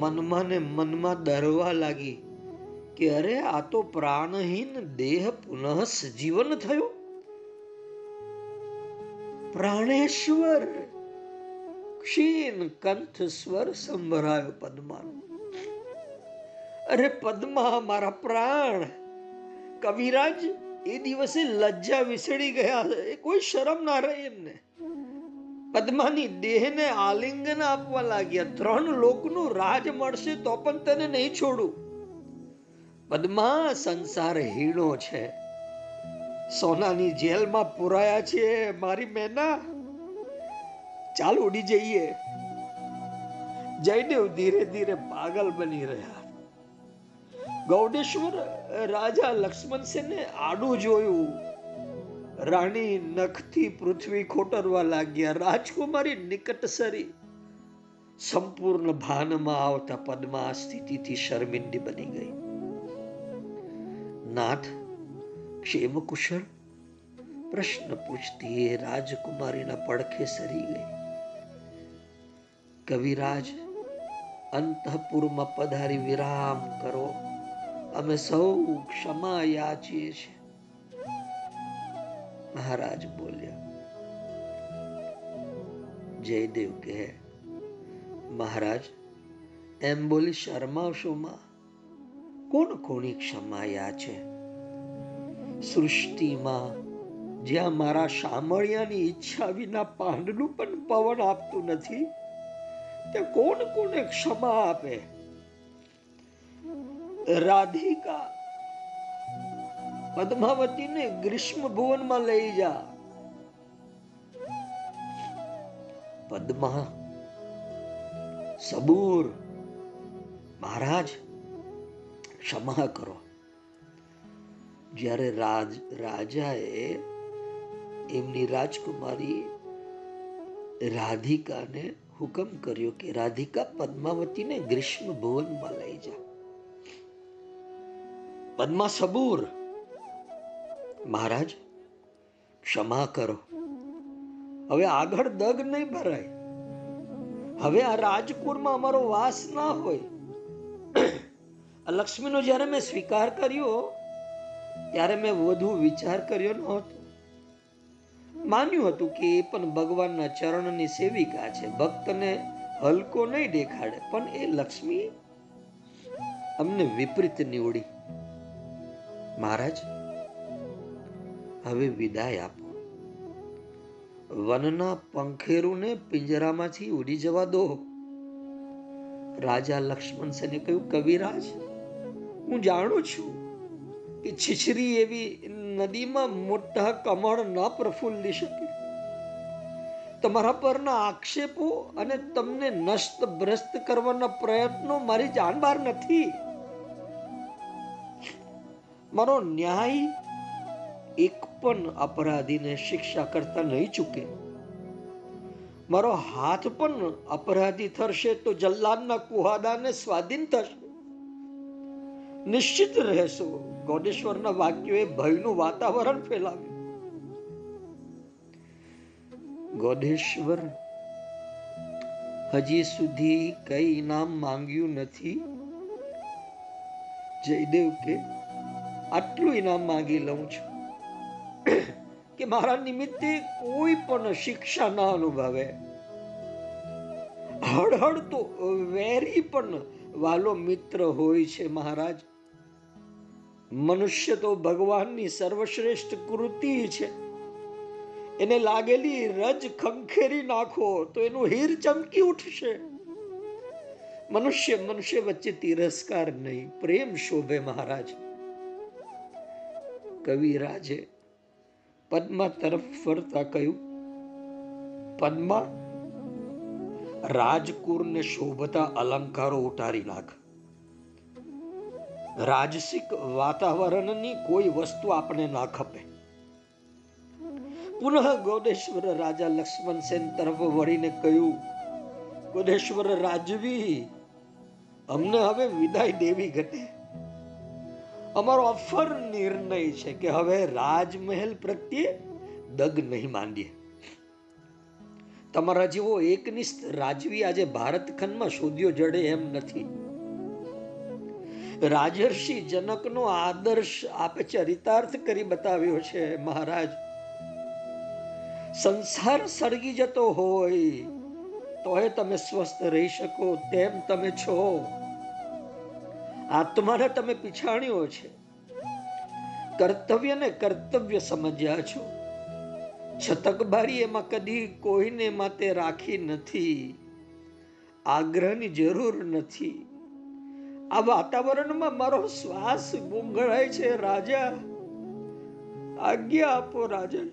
મનમાં ને મનમાં ડરવા લાગી કે અરે, આ તો પ્રાણહીન દેહ પુનઃ સજીવન થયો. પ્રાણેશ્વર, ક્ષીણ કંઠ સ્વર સંભળાયો પદ્માનો. અરે પદ્મા, મારા પ્રાણ. કવિરાજ, એ દિવસે લજ્જા વિસળી ગયા. એ કોઈ શરમ ના રહી એમને. પદ્માની દેહને આલિંગન આપવા લાગ્યા. ત્રણ લોકનું રાજ મળશે તો પણ તને નહીં છોડું. પદ્મા, સંસાર હીણો છે. સોનાની જેલમાં પુરાયા છે. મારી મેના. ચાલ ઉડી જઈએ. જયદેવ ધીરે ધીરે પાગલ બની રહ્યા. ગૌડેશ્વર રાજા લક્ષ્મણસેને આડું જોયું. રાણી નખથી પૃથ્વી ખોટરવા લાગ્યા. રાજકુમારી નિકટ સરી સંપૂર્ણ ભાનમાં આવતા પદ્મા સ્થિતિથી શર્મિંદી બની ગઈ. નાથ ક્ષેમ કુશળ પ્રશ્ન પૂછતી એ રાજકુમારીના પડખે સરી ગઈ. કવિરાજ, અંતઃપુરમાં પધારી વિરામ કરો. અમે સૌ ક્ષમા યાચીએ છીએ. મહારાજ બોલ્યા, જયદેવ કહે, મહારાજ, એમ બોલી શરમાવશો માં? કોણ કોની ક્ષમા યાચે? સૃષ્ટિમાં જ્યાં મારા શામળિયાની ઈચ્છા વિના પાંડનું પણ પવન આપતું નથી તે કોણ કોને ક્ષમા આપે? રાધિકા પદ્માવતીને ગ્રીષ્મ ભુવનમાં લઈ જા પદ્મા સબૂર મહારાજ ક્ષમા કરો જ્યારે રાજ રાજાએ એમની રાજકુમારી રાધિકાને હુકમ કર્યો કે રાધિકા પદ્માવતીને ગ્રીષ્મ ભુવનમાં લઈ જા પદ્મા સબૂર. મહારાજ, ક્ષમા કરો. હવે આગળ દગ નહીં ભરાય. હવે આ રાજકુરમાં અમારો વાસ ના હોય. આ લક્ષ્મીનો જ્યારે મેં સ્વીકાર કર્યો, ત્યારે મેં વધુ વિચાર કર્યો નહોતો. માન્યું હતું કે એ પણ ભગવાનના ચરણની સેવિકા છે. ભક્તને હલકો નહીં દેખાડે, પણ એ લક્ષ્મી અમને વિપરીત નીવડી. મહારાજ, હવે વિદાય આપો. વનના પંખેરુને પિંજરામાંથી ઉડી જવા દો. રાજા લક્ષ્મણ સેને કહ્યું, કવિરાજ, હું જાણું છું કે છીછરી એવી નદીમાં મોટા કમળ ન પ્રફુલ્લી શકે. તમારા પરના આક્ષેપો અને તમને નષ્ટ ભ્રષ્ટ કરવાના પ્રયત્નો મારી જાણબાર નથી. મારો ન્યાય એક પણ અપરાધીને શિક્ષા કરતા નહીં ચૂકે. મારો હાથ પણ અપરાધી થશે તો જલ્લાદના કુહાદાને સ્વાધીન થશે. નિશ્ચિત રહેશો, ગોડેશ્વરના વાક્યોએ ભયનું વાતાવરણ ફેલાવ્યું. ગોડેશ્વર, હજી સુધી કઈ ઇનામ માંગ્યું નથી. જયદેવ કે આટલું ઇનામ માંગી લઉં છું કે મારા નિમિત્તે કોઈ પણ શિક્ષા ના અનુભવે. હળહળ તો વેરી પણ વાલો મિત્ર હોય છે મહારાજ. મનુષ્ય તો ભગવાનની સર્વશ્રેષ્ઠ કૃતિ છે. એને લાગેલી રજ ખંખેરી નાખો તો એનું હીર ચમકી ઉઠશે. મનુષ્ય મનુષ્ય વચ્ચે તિરસ્કાર નહીં, પ્રેમ શોભે મહારાજ. કવિરાજે પદ્મા તરફ ફરતા કહ્યું, પદ્મા, રાજકુરને શોભતા અલંકારો ઉતારી નાખ. રાજસિક વાતાવરણની કોઈ વસ્તુ આપણે ના ખપે. પુનઃ ગોદેશ્વર રાજા લક્ષ્મણ સેન તરફ વળીને કહ્યું, ગોદેશ્વર રાજવી, અમને હવે વિદાય દેવી ઘટે. અમારો અફર નિર્ણય છે કે હવે રાજમહેલ પ્રત્યે દગ નહીં માંડીએ. તમારા જેવો એકનિષ્ઠ રાજવી આજે ભારત ખંડમાં શોધ્યો જડે એમ નથી. રાજર્ષિ જનકનો આદર્શ આપે ચરિતાર્થ કરી બતાવ્યો છે મહારાજ. સંસાર સળગી જતો હોય, તોય તમે સ્વસ્થ રહી શકો તેમ તમે છો. આત્માને તમે પીછાણ્યો છે. કર્તવ્યને કર્તવ્ય સમજ્યા છો. છતકબારી એમાં કદી કોઈને માટે રાખી નથી. આગ્રહની જરૂર નથી. આ વાતાવરણમાં મારો શ્વાસ ગુંગળાય છે, રાજા. આજ્ઞા આપો, રાજન.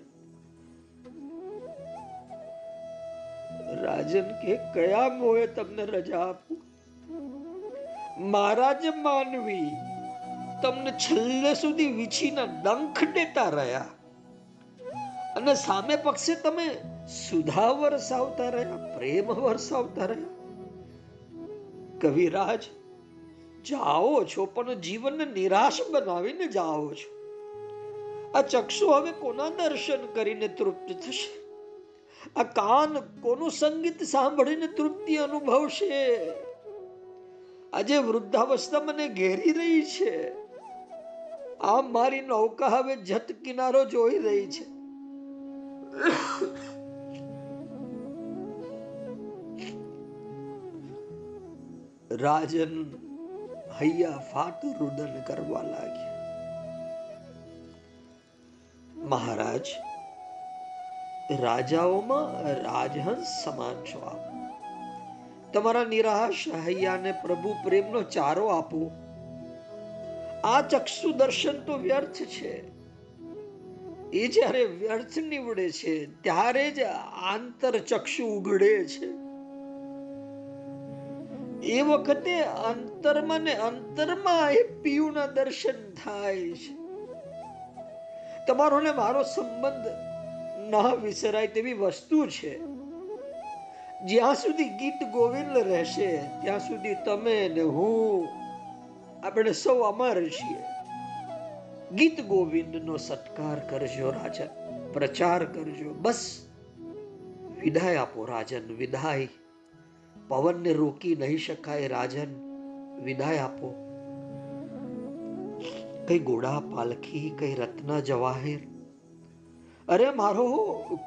રાજન કે, કયા મોએ તમને રજા આપું? મહારાજ માનવી, તમને છેલ્લે સુધી વીછીના ડંખ દેતા રહ્યા. અને સામે પક્ષે તમે સુધા વરસાવતા રહ્યા, પ્રેમ વરસાવતા રહ્યા. કવિરાજ, જાઓ છો, પણ જીવનને નિરાશ બનાવીને જાઓ છો. આ ચક્ષુ હવે કોના દર્શન કરીને તૃપ્ત થશે? આ કાન કોનું સંગીત સાંભળીને તૃપ્તિ અનુભવશે? આજે વૃદ્ધાવસ્થા મને ઘેરી રહી છે. આ મારી નૌકા હવે જત કિનારો જોઈ રહી છે. રાજન હૈયા ફાટ રુદન કરવા લાગ્યા. મહારાજ, રાજાઓમાં રાજહંસ સમાન છો આપ. તમારા નિરાશ હૈયાને પ્રભુ પ્રેમનો ચારો આપો. આ ચક્ષુ દર્શન તો વ્યર્થ છે. એ જ્યારે વ્યર્થ નીવડે છે, ત્યારે જ આંતર ચક્ષુ ઉઘડે છે. એ વખતે અંતરમાં ને અંતરમાં એ પીયુના દર્શન થાય છે. તમારો ને મારો સંબંધ ના વિસરાય તેવી વસ્તુ છે. જ્યાં સુધી ગીત ગોવિંદ રહેશે, ત્યાં સુધી તમે ને હું આપણે સૌ અમર છીએ. ગીત ગોવિંદનો સત્કાર કરજો રાજન પ્રચાર કરજો. બસ, વિદાય આપો રાજન, વિદાય. પવનને રોકી નહીં શકાય રાજન, વિદાય આપો. કઈ ગોડા પાલખી, કઈ રત્ન જવાહેર અરે મારો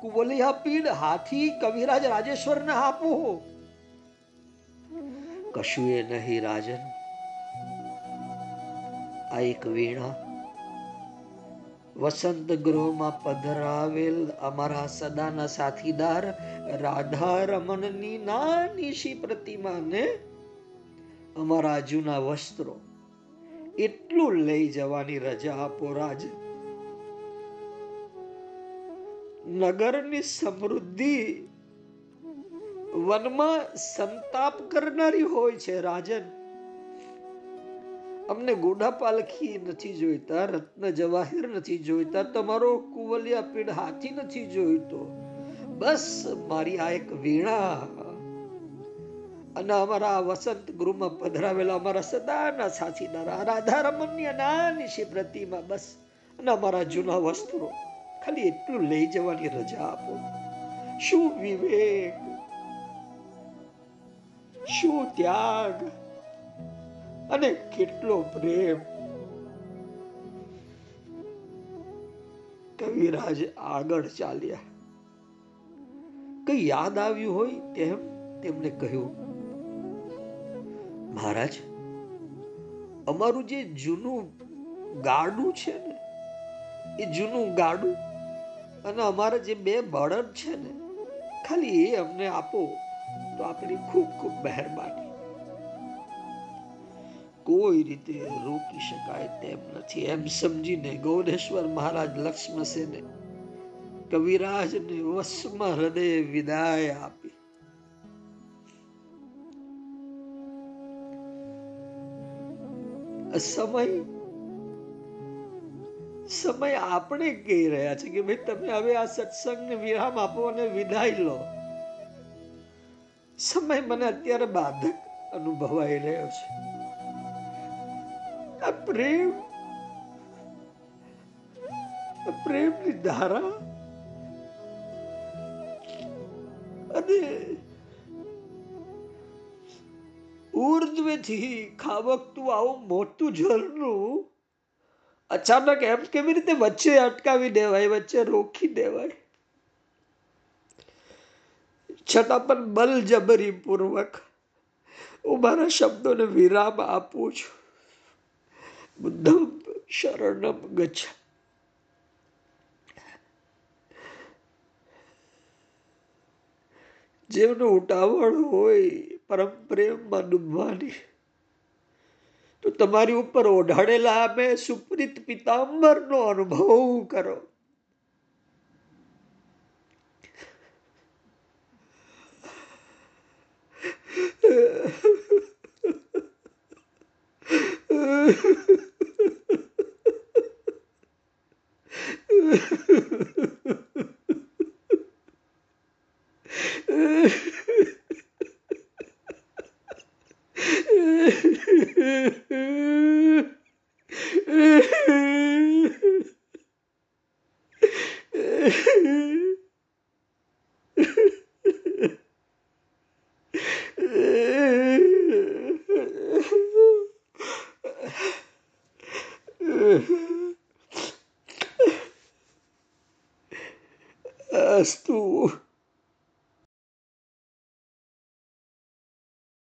કુવલિયા પીડ હાથી કવિરાજ રાજેશ્વર ને આપો. કશું એ નહીં રાજન. આ એક વીણા વસંત ગૃહમાં પધરાવેલ અમારા સદાના સાથીદાર રાધા રમણની નાની શી પ્રતિમાને અમારા જૂના વસ્ત્રો એટલું લઈ જવાની રજા આપો રાજ નગરની સમૃદ્ધિ વનમાં સંતાપ કરનારી હોય છે રાજન. અમને ગોડા પાલખી નથી જોઈતા, રત્ન જવાહીર નથી જોઈતા, તમારો કુવલિયા પીડ હાથી નથી જોઈતો. બસ મારી આ એક વીણા. અને અમારા વસંત ગૃહમાં પધરાવેલા અમારા સદાના સાથીદાર રાધા રમણની નાની પ્રતિમા, બસ. અને અમારા જૂના વસ્ત્રો. ખાલી એટલું લઈ જવાની રજા આપો. શું વિવેક? શું ત્યાગ? અને કેટલો પ્રેમ? કવિરાજ આગળ ચાલ્યા. કઈ યાદ આવ્યું હોય તેમ તેમને કહ્યું, મહારાજ, અમારું જે જૂનું ગાડું છે ને, એ જૂનું ગાડું અને અમારા જે બે બળદ છે ને, ખાલી એ અમને આપો, તો આપણી ખૂબ ખૂબ મહેરબાની. કોઈ રીતે રોકી શકાય તેમ નથી. એમ સમજીને ગૌરેશ્વર મહારાજ લક્ષ્મસેને કવિરાજને વસમાં હૃદય વિદાય આપી. સમય સમય આપણે કહી રહ્યા છે કે ભાઈ તમે હવે આ સત્સંગને વિરામ આપો અને વિદાય લો. સમય મને અત્યારે બાધક અનુભવાઈ રહ્યો છે. આ પ્રેમ પ્રેમની ધારા અને ઉર્ધ્વેથી ખાબકતું આવું મોટું ઝરણું અચાનક એમ કેવી રીતે વચ્ચે અટકાવી દેવાય, વચ્ચે રોકી દેવાય? છતાં પણ બલજબરી પૂર્વક હું મારા શબ્દોને વિરામ આપું છું. બુદ્ધમ શરણમ ગચ્છ. જેમનું ઉટાવળ હોય પરમ પ્રેમમાં ડૂબવાની તો તમારી ઉપર ઓઢાડેલા અમે સુપ્રીત પિતાંબરનો અનુભવ કરો. As tu.